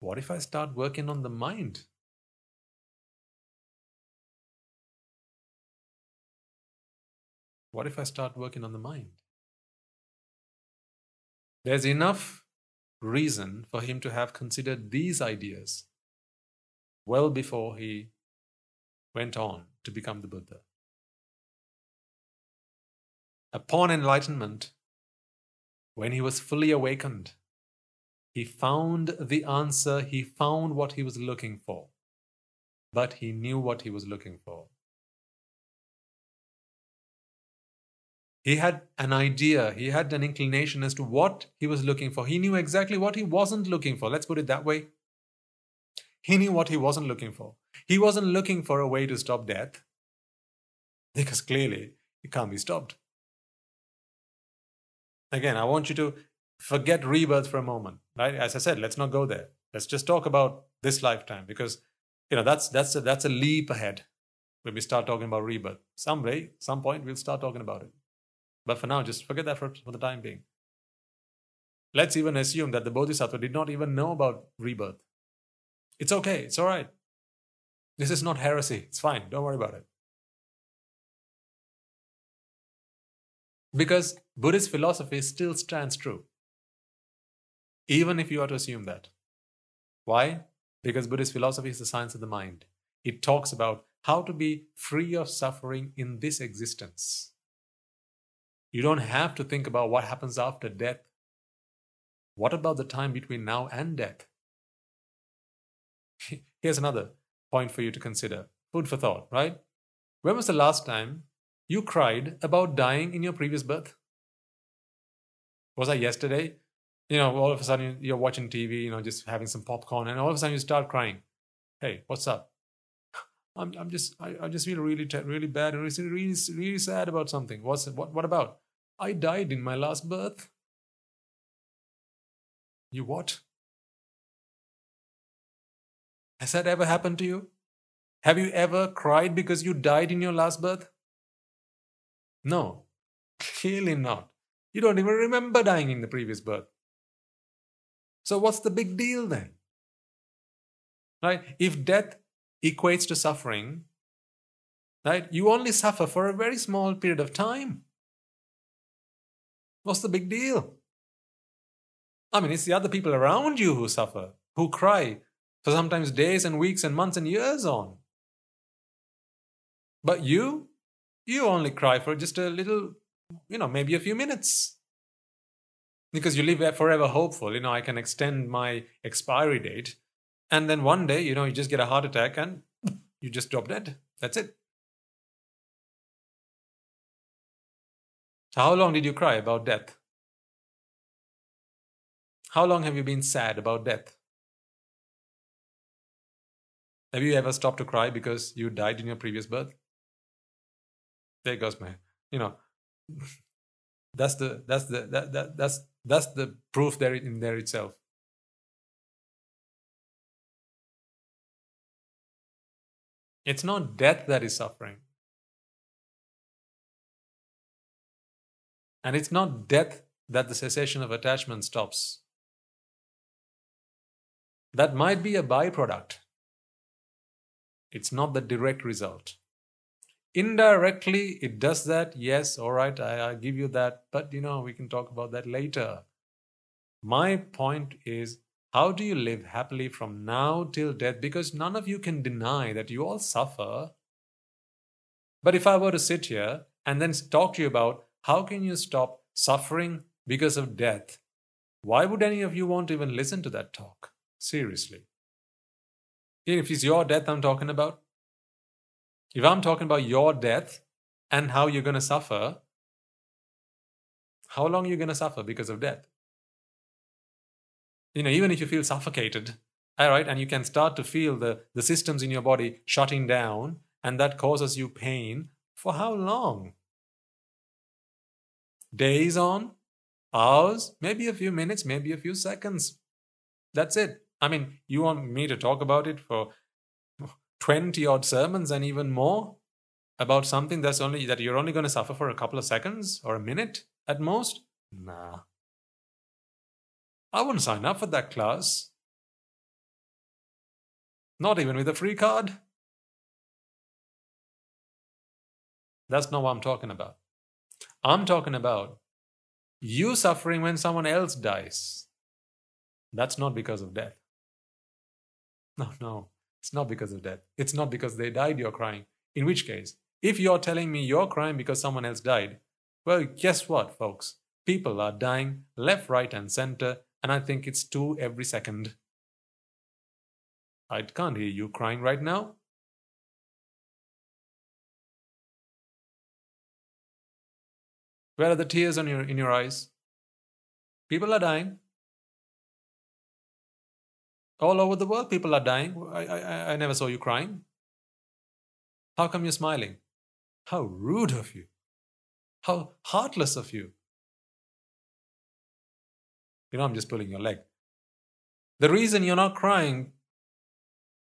what if I start working on the mind? What if I start working on the mind? There's enough reason for him to have considered these ideas well before he went on to become the Buddha. Upon enlightenment, when he was fully awakened, he found the answer, he found what he was looking for, but he knew what he was looking for. He had an idea, he had an inclination as to what he was looking for. He knew exactly what he wasn't looking for. Let's put it that way. He knew what he wasn't looking for. He wasn't looking for a way to stop death because clearly it can't be stopped. Again, I want you to forget rebirth for a moment, right? As I said, let's not go there. Let's just talk about this lifetime because you know that's that's a, that's a leap ahead when we start talking about rebirth. Someday, some point, we'll start talking about it. But for now, just forget that for, for the time being. Let's even assume that the Bodhisattva did not even know about rebirth. It's okay, it's all right. This is not heresy, it's fine, don't worry about it. Because Buddhist philosophy still stands true, even if you are to assume that. Why? Because Buddhist philosophy is the science of the mind. It talks about how to be free of suffering in this existence. You don't have to think about what happens after death. What about the time between now and death? Here's another point for you to consider food for thought, right? When was the last time you cried about dying in your previous birth? Was that yesterday? You know, all of a sudden you're watching TV, you know, just having some popcorn, and all of a sudden you start crying. Hey, what's up? I'm, I'm just, I, I just feel really, really bad and really, really, really sad about something. What's, what, what about? I died in my last birth. You what? Has that ever happened to you? Have you ever cried because you died in your last birth? No, clearly not. You don't even remember dying in the previous birth. So, what's the big deal then? Right? If death equates to suffering, right, you only suffer for a very small period of time. What's the big deal? I mean, it's the other people around you who suffer, who cry for sometimes days and weeks and months and years on. But you, you only cry for just a little, you know, maybe a few minutes. Because you live forever hopeful, you know, I can extend my expiry date. And then one day, you know, you just get a heart attack and you just drop dead. That's it. How long did you cry about death? How long have you been sad about death? Have you ever stopped to cry because you died in your previous birth? There goes my, you know, that's the that's the that, that that's that's the proof there in there itself. It's not death that is suffering. And it's not death that the cessation of attachment stops. That might be a byproduct. It's not the direct result. Indirectly, it does that. Yes, all right, I, I give you that. But, you know, we can talk about that later. My point is How do you live happily from now till death? Because none of you can deny that you all suffer. But if I were to sit here and then talk to you about how can you stop suffering because of death, why would any of you want to even listen to that talk? Seriously. If it's your death I'm talking about, if I'm talking about your death and how you're going to suffer, how long are you going to suffer because of death? you know, even if you feel suffocated, all right, and you can start to feel the, the systems in your body shutting down, and that causes you pain for how long? Days on, hours, maybe a few minutes, maybe a few seconds. That's it. I mean, you want me to talk about it for 20 odd sermons and even more about something that's only that you're only going to suffer for a couple of seconds or a minute at most? Nah. I wouldn't sign up for that class. Not even with a free card. That's not what I'm talking about. I'm talking about you suffering when someone else dies. That's not because of death. No, no, it's not because of death. It's not because they died you're crying. In which case, if you're telling me you're crying because someone else died, well, guess what, folks? People are dying left, right, and center and I think it's two every second. I can't hear you crying right now. Where are the tears on your, in your eyes? People are dying. All over the world, people are dying. I, I, I never saw you crying. How come you're smiling? How rude of you. How heartless of you. You know, I'm just pulling your leg. The reason you're not crying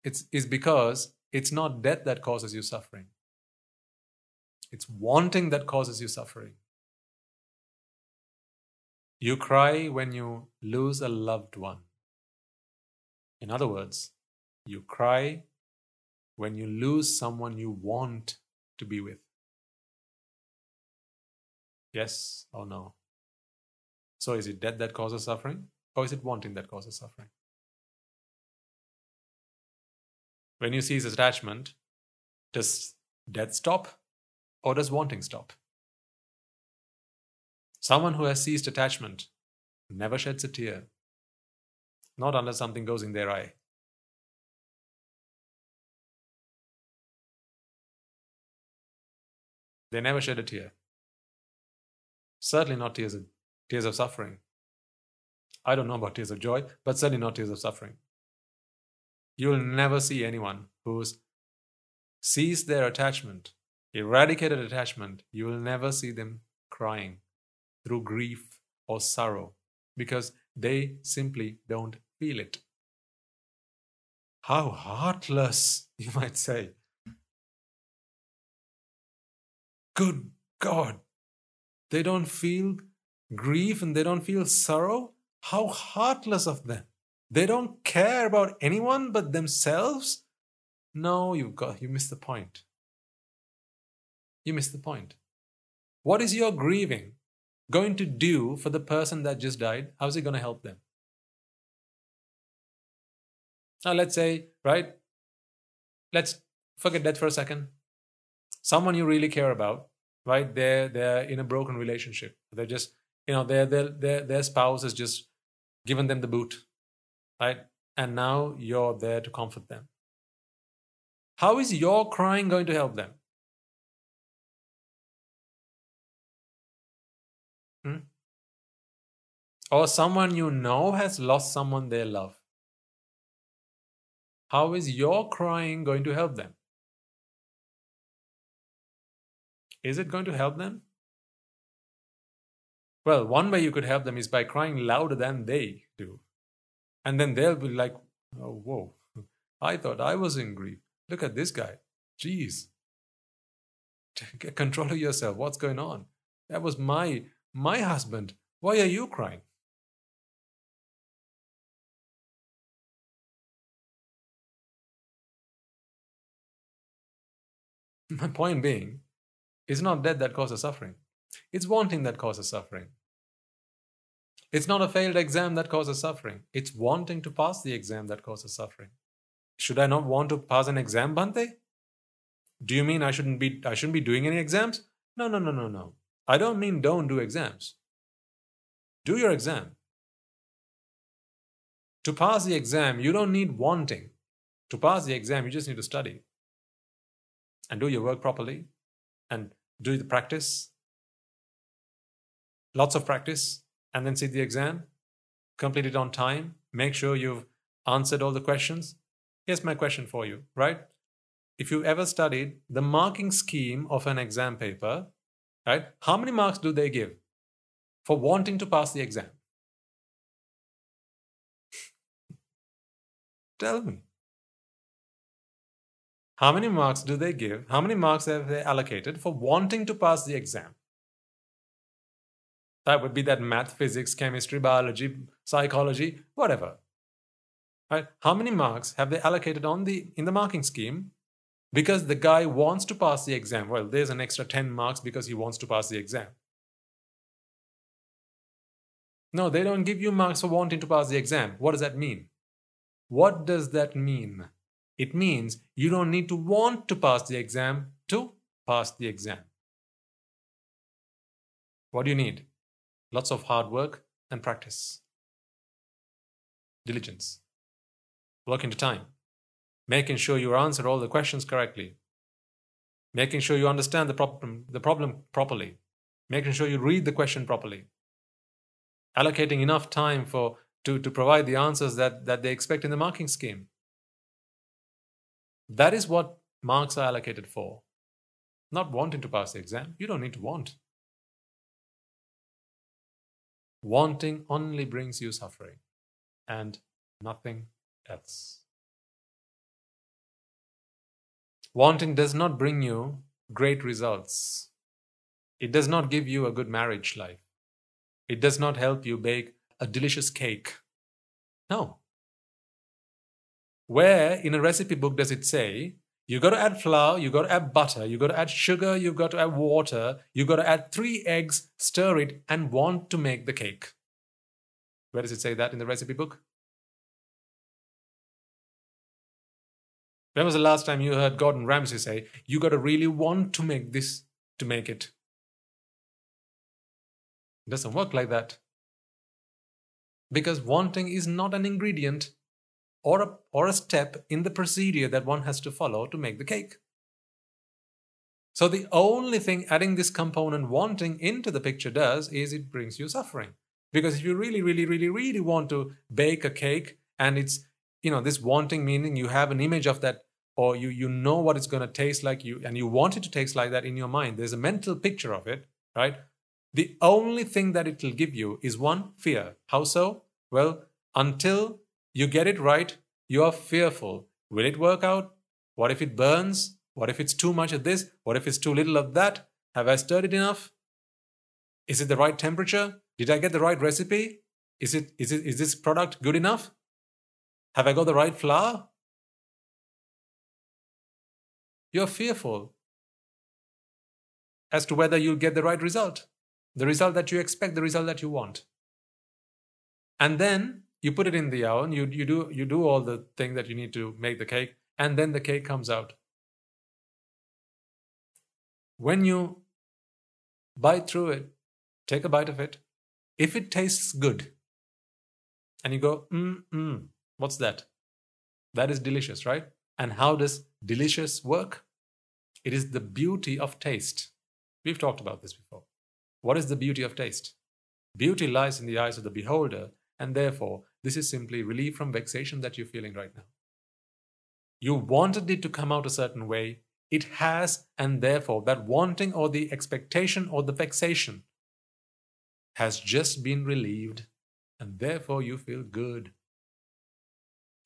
it's, is because it's not death that causes you suffering. It's wanting that causes you suffering. You cry when you lose a loved one. In other words, you cry when you lose someone you want to be with. Yes or no? So is it death that causes suffering? Or is it wanting that causes suffering? When you cease attachment, does death stop or does wanting stop? Someone who has ceased attachment never sheds a tear, not unless something goes in their eye. They never shed a tear. Certainly not tears of tears of suffering. I don't know about tears of joy, but certainly not tears of suffering. You will never see anyone who's ceased their attachment, eradicated attachment. You will never see them crying through grief or sorrow because they simply don't feel it. How heartless, you might say. Good God, they don't feel grief and they don't feel sorrow, how heartless of them. They don't care about anyone but themselves. No, you've got you missed the point. You missed the point. What is your grieving going to do for the person that just died? How's it going to help them? Now, let's say, right? Let's forget that for a second. Someone you really care about, right? They're they're in a broken relationship. They're just you know their their their, their spouse has just given them the boot right and now you're there to comfort them how is your crying going to help them hmm? or someone you know has lost someone they love how is your crying going to help them is it going to help them well, one way you could help them is by crying louder than they do. And then they'll be like, oh, whoa, I thought I was in grief. Look at this guy. Jeez. Control of yourself. What's going on? That was my my husband. Why are you crying? My point being, it's not death that causes suffering. It's wanting that causes suffering. It's not a failed exam that causes suffering. It's wanting to pass the exam that causes suffering. Should I not want to pass an exam, Bhante? Do you mean I shouldn't be I shouldn't be doing any exams? No, no, no, no, no. I don't mean don't do exams. Do your exam. To pass the exam, you don't need wanting. To pass the exam, you just need to study and do your work properly and do the practice. Lots of practice, and then sit the exam, complete it on time, make sure you've answered all the questions. Here's my question for you, right? If you've ever studied the marking scheme of an exam paper, right, how many marks do they give for wanting to pass the exam? Tell me. How many marks do they give? How many marks have they allocated for wanting to pass the exam? That would be that math, physics, chemistry, biology, psychology, whatever. Right? How many marks have they allocated on the in the marking scheme? Because the guy wants to pass the exam. Well, there's an extra 10 marks because he wants to pass the exam. No, they don't give you marks for wanting to pass the exam. What does that mean? What does that mean? It means you don't need to want to pass the exam to pass the exam. What do you need? Lots of hard work and practice. Diligence. Work into time. Making sure you answer all the questions correctly. Making sure you understand the problem, the problem properly. Making sure you read the question properly. Allocating enough time for to, to provide the answers that, that they expect in the marking scheme. That is what marks are allocated for. Not wanting to pass the exam. You don't need to want. Wanting only brings you suffering and nothing else. Wanting does not bring you great results. It does not give you a good marriage life. It does not help you bake a delicious cake. No. Where in a recipe book does it say you got to add flour, you got to add butter, you got to add sugar, you got to add water, you got to add three eggs, stir it, and want to make the cake? Where does it say that in the recipe book? When was the last time you heard Gordon Ramsay say, you got to really want to make this to make it? It doesn't work like that because wanting is not an ingredient or a, or a step in the procedure that one has to follow to make the cake. So the only thing adding this component wanting into the picture does is it brings you suffering. Because if you really, really, really, really want to bake a cake and it's, you know, this wanting meaning you have an image of that or you, you know what it's going to taste like you and you want it to taste like that in your mind. There's a mental picture of it, right? The only thing that it will give you is one fear. How so? Well, until you get it right, you are fearful. Will it work out? What if it burns? What if it's too much of this? What if it's too little of that? Have I stirred it enough? Is it the right temperature? Did I get the right recipe? Is it is it is this product good enough? Have I got the right flour? You're fearful as to whether you'll get the right result the result that you expect, the result that you want. And then you put it in the oven, you, you, do, you do all the thing that you need to make the cake, and then the cake comes out. When you bite through it, take a bite of it, if it tastes good, and you go, mm, mm, what's that? That is delicious, right? And how does delicious work? It is the beauty of taste. We've talked about this before. What is the beauty of taste? Beauty lies in the eyes of the beholder, and therefore, this is simply relief from vexation that you're feeling right now. You wanted it to come out a certain way, it has, and therefore, that wanting or the expectation or the vexation has just been relieved, and therefore you feel good.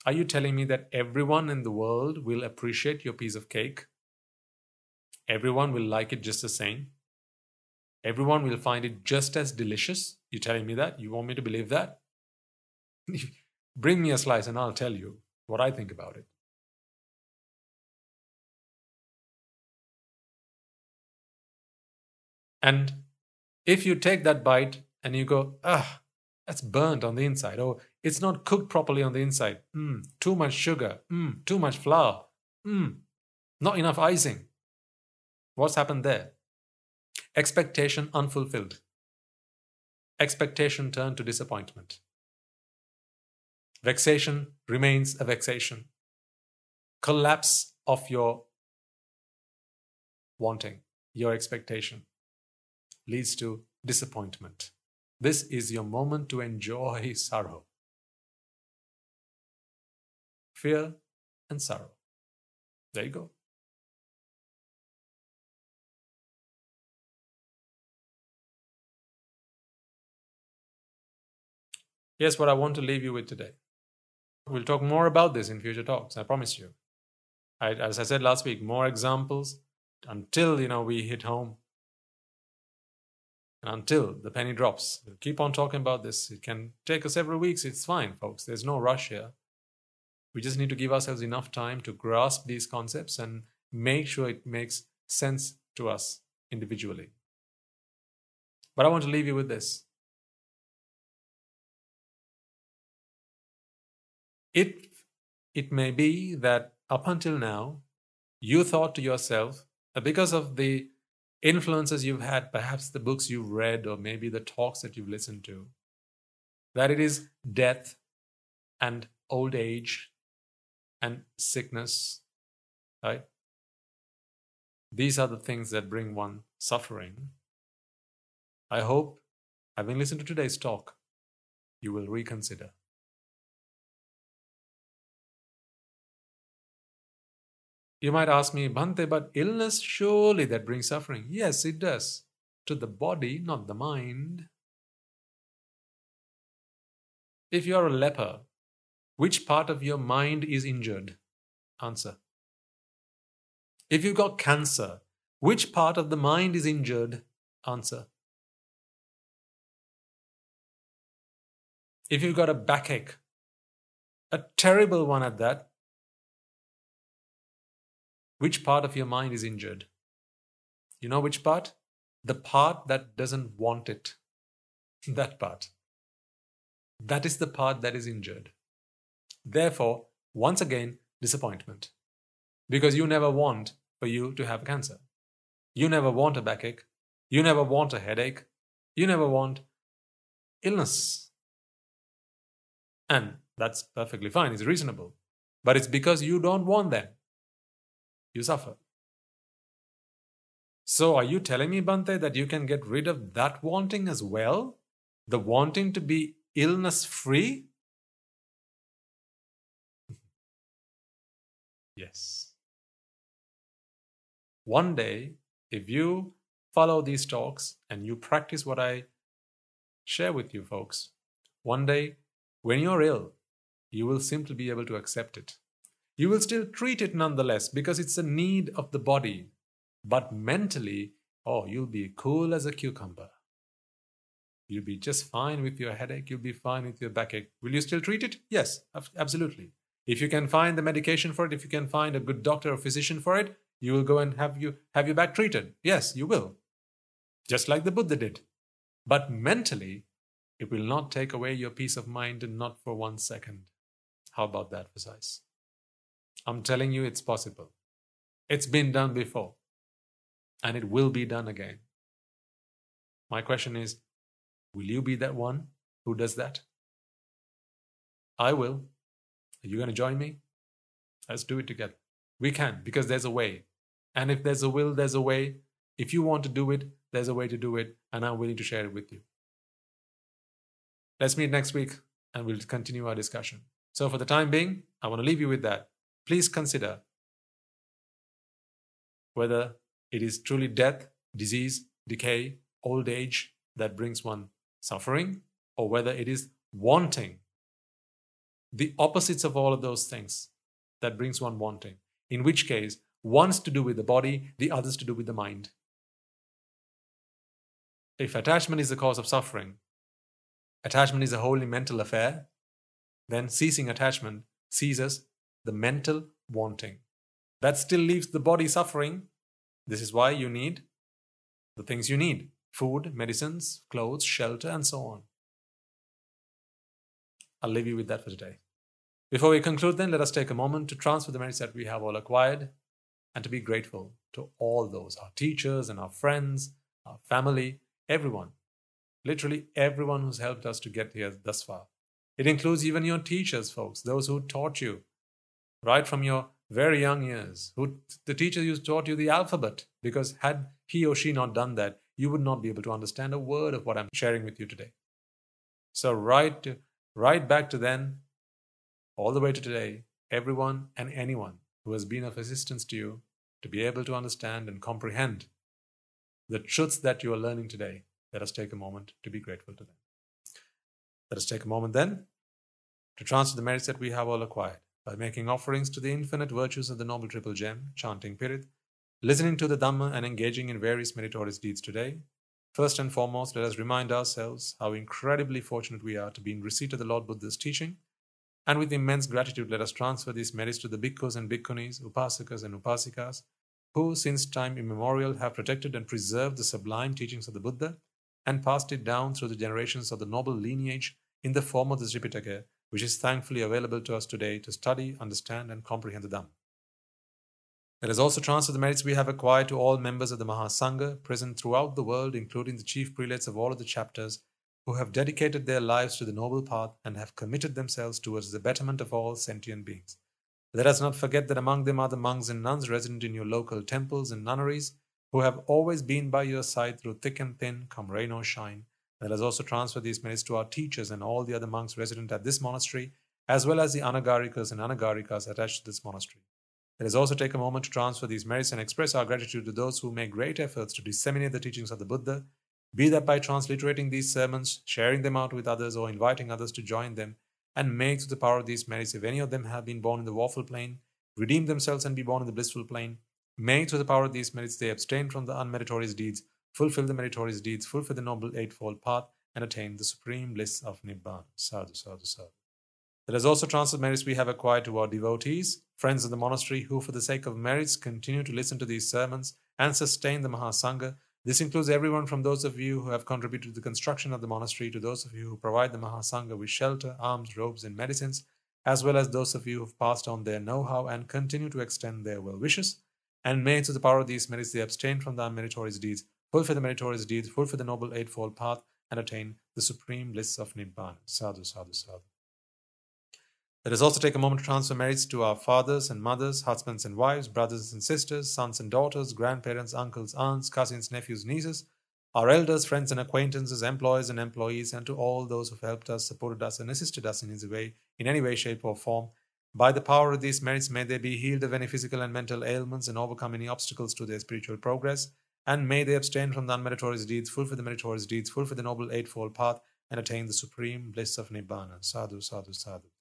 Are you telling me that everyone in the world will appreciate your piece of cake? Everyone will like it just the same? Everyone will find it just as delicious. You're telling me that? You want me to believe that? Bring me a slice and I'll tell you what I think about it. And if you take that bite and you go, ah, That's burnt on the inside. Or it's not cooked properly on the inside. Mm, too much sugar. Mm, too much flour. Mm, not enough icing. What's happened there? Expectation unfulfilled. Expectation turned to disappointment. Vexation remains a vexation. Collapse of your wanting, your expectation, leads to disappointment. This is your moment to enjoy sorrow. Fear and sorrow. There you go. Here's what I want to leave you with today. We'll talk more about this in future talks, I promise you. I, as I said last week, more examples until you know we hit home. And until the penny drops. We'll keep on talking about this. It can take us several weeks. It's fine, folks. There's no rush here. We just need to give ourselves enough time to grasp these concepts and make sure it makes sense to us individually. But I want to leave you with this. It, it may be that up until now, you thought to yourself, because of the influences you've had, perhaps the books you've read, or maybe the talks that you've listened to, that it is death and old age and sickness, right? These are the things that bring one suffering. I hope, having listened to today's talk, you will reconsider. You might ask me, Bhante, but illness surely that brings suffering. Yes, it does. To the body, not the mind. If you are a leper, which part of your mind is injured? Answer. If you've got cancer, which part of the mind is injured? Answer. If you've got a backache, a terrible one at that, which part of your mind is injured? You know which part? The part that doesn't want it. that part. That is the part that is injured. Therefore, once again, disappointment. Because you never want for you to have cancer. You never want a backache. You never want a headache. You never want illness. And that's perfectly fine, it's reasonable. But it's because you don't want them you suffer. So, are you telling me, Bhante, that you can get rid of that wanting as well? The wanting to be illness free? Yes. One day, if you follow these talks and you practice what I share with you, folks, one day, when you're ill, you will simply be able to accept it. You will still treat it nonetheless because it's a need of the body. But mentally, oh, you'll be cool as a cucumber. You'll be just fine with your headache. You'll be fine with your backache. Will you still treat it? Yes, absolutely. If you can find the medication for it, if you can find a good doctor or physician for it, you will go and have you have your back treated. Yes, you will. Just like the Buddha did. But mentally, it will not take away your peace of mind and not for one second. How about that, precise? I'm telling you, it's possible. It's been done before, and it will be done again. My question is will you be that one who does that? I will. Are you going to join me? Let's do it together. We can, because there's a way. And if there's a will, there's a way. If you want to do it, there's a way to do it, and I'm willing to share it with you. Let's meet next week and we'll continue our discussion. So, for the time being, I want to leave you with that. Please consider whether it is truly death, disease, decay, old age that brings one suffering, or whether it is wanting, the opposites of all of those things that brings one wanting. In which case, one's to do with the body, the other's to do with the mind. If attachment is the cause of suffering, attachment is a wholly mental affair, then ceasing attachment ceases the mental wanting. That still leaves the body suffering. This is why you need the things you need food, medicines, clothes, shelter, and so on. I'll leave you with that for today. Before we conclude, then, let us take a moment to transfer the merits that we have all acquired and to be grateful to all those our teachers and our friends, our family, everyone. Literally everyone who's helped us to get here thus far. It includes even your teachers, folks, those who taught you right from your very young years, who the teacher who taught you the alphabet, because had he or she not done that, you would not be able to understand a word of what I'm sharing with you today. So right, right back to then, all the way to today, everyone and anyone who has been of assistance to you to be able to understand and comprehend the truths that you are learning today, let us take a moment to be grateful to them. Let us take a moment then to transfer the merits that we have all acquired by making offerings to the infinite virtues of the Noble Triple Gem, chanting Pirit, listening to the Dhamma, and engaging in various meritorious deeds today. First and foremost, let us remind ourselves how incredibly fortunate we are to be in receipt of the Lord Buddha's teaching. And with immense gratitude, let us transfer these merits to the bhikkhus and bhikkhunis, upasakas and upasikas, who since time immemorial have protected and preserved the sublime teachings of the Buddha and passed it down through the generations of the noble lineage in the form of the Tripitaka, which is thankfully available to us today to study, understand, and comprehend the Dhamma. Let us also transfer the merits we have acquired to all members of the Mahasangha present throughout the world, including the chief prelates of all of the chapters, who have dedicated their lives to the noble path and have committed themselves towards the betterment of all sentient beings. Let us not forget that among them are the monks and nuns resident in your local temples and nunneries, who have always been by your side through thick and thin, come rain or shine, let us also transfer these merits to our teachers and all the other monks resident at this monastery, as well as the anagarikas and anagarikas attached to this monastery. Let us also take a moment to transfer these merits and express our gratitude to those who make great efforts to disseminate the teachings of the Buddha, be that by transliterating these sermons, sharing them out with others, or inviting others to join them, and may through the power of these merits, if any of them have been born in the woeful plane, redeem themselves and be born in the blissful plane, may through the power of these merits they abstain from the unmeritorious deeds fulfill the meritorious deeds, fulfill the noble eightfold path, and attain the supreme bliss of Nibbana. Sadhu, sadhu, sadhu. Let us also transfer merits we have acquired to our devotees, friends of the monastery, who, for the sake of merits, continue to listen to these sermons and sustain the Mahasangha. This includes everyone from those of you who have contributed to the construction of the monastery to those of you who provide the Mahasangha with shelter, alms, robes, and medicines, as well as those of you who have passed on their know how and continue to extend their well wishes. And may, through the power of these merits, they abstain from the unmeritorious deeds fulfill the meritorious deeds, fulfill the noble eightfold path, and attain the supreme bliss of Nibbana. Sadhu, sadhu, sadhu. Let us also take a moment to transfer merits to our fathers and mothers, husbands and wives, brothers and sisters, sons and daughters, grandparents, uncles, aunts, cousins, nephews, nieces, our elders, friends and acquaintances, employers and employees, and to all those who have helped us, supported us, and assisted us in any way, in any way, shape, or form. By the power of these merits, may they be healed of any physical and mental ailments and overcome any obstacles to their spiritual progress and may they abstain from the unmeritorious deeds, fulfill the meritorious deeds, fulfill the noble eightfold path, and attain the supreme bliss of Nibbana. Sadhu, sadhu, sadhu.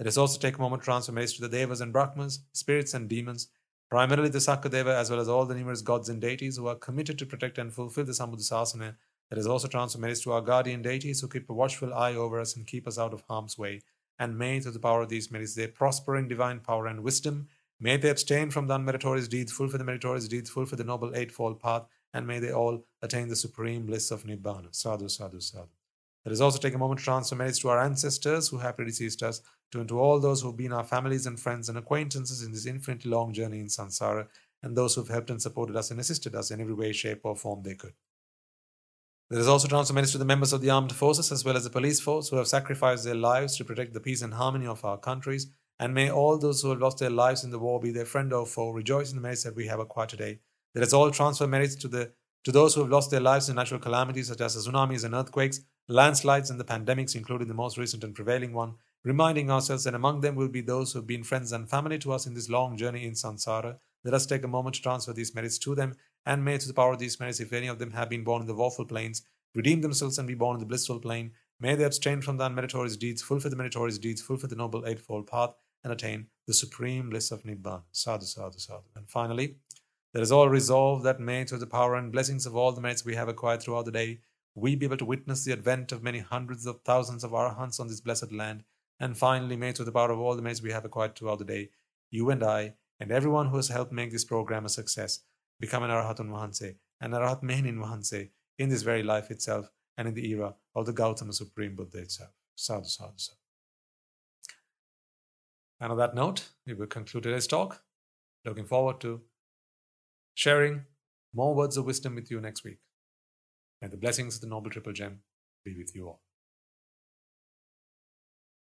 Let us also take a moment to to the Devas and Brahmas, spirits and demons, primarily the Sakadeva, as well as all the numerous gods and deities who are committed to protect and fulfill the Sambuddhasasana. Let us also transfer merits to our guardian deities who keep a watchful eye over us and keep us out of harm's way. And may, through the power of these merits, they prosper in divine power and wisdom May they abstain from the unmeritorious deeds, fulfill the meritorious deeds, fulfill the noble eightfold path, and may they all attain the supreme bliss of Nibbana. Sadhu, sadhu, sadhu. Let us also take a moment to transfer merits to our ancestors who have predeceased us, to, and to all those who have been our families and friends and acquaintances in this infinitely long journey in samsara, and those who have helped and supported us and assisted us in every way, shape, or form they could. Let us also transfer merits to the members of the armed forces as well as the police force who have sacrificed their lives to protect the peace and harmony of our countries and may all those who have lost their lives in the war, be their friend or foe, rejoice in the merits that we have acquired today. Let us all transfer merits to the to those who have lost their lives in natural calamities such as tsunamis and earthquakes, landslides, and the pandemics, including the most recent and prevailing one, reminding ourselves that among them will be those who have been friends and family to us in this long journey in samsara. Let us take a moment to transfer these merits to them, and may to the power of these merits, if any of them have been born in the woeful planes, redeem themselves and be born in the blissful plane. May they abstain from the unmeritorious deeds, fulfill the meritorious deeds, fulfill the noble eightfold path, and attain the supreme bliss of Nibbana. Sadhu, sadhu, sadhu. And finally, let us all resolve that may, through the power and blessings of all the merits we have acquired throughout the day, we be able to witness the advent of many hundreds of thousands of arahants on this blessed land. And finally, may, through the power of all the merits we have acquired throughout the day, you and I, and everyone who has helped make this program a success, become an Arahatun Vahanse, an Arahat Mehnin Vahanse, in this very life itself and in the era of the Gautama Supreme Buddha itself. Sadhu, sadhu, sadhu. And on that note, we will conclude today's talk. Looking forward to sharing more words of wisdom with you next week. May the blessings of the Noble Triple Gem be with you all.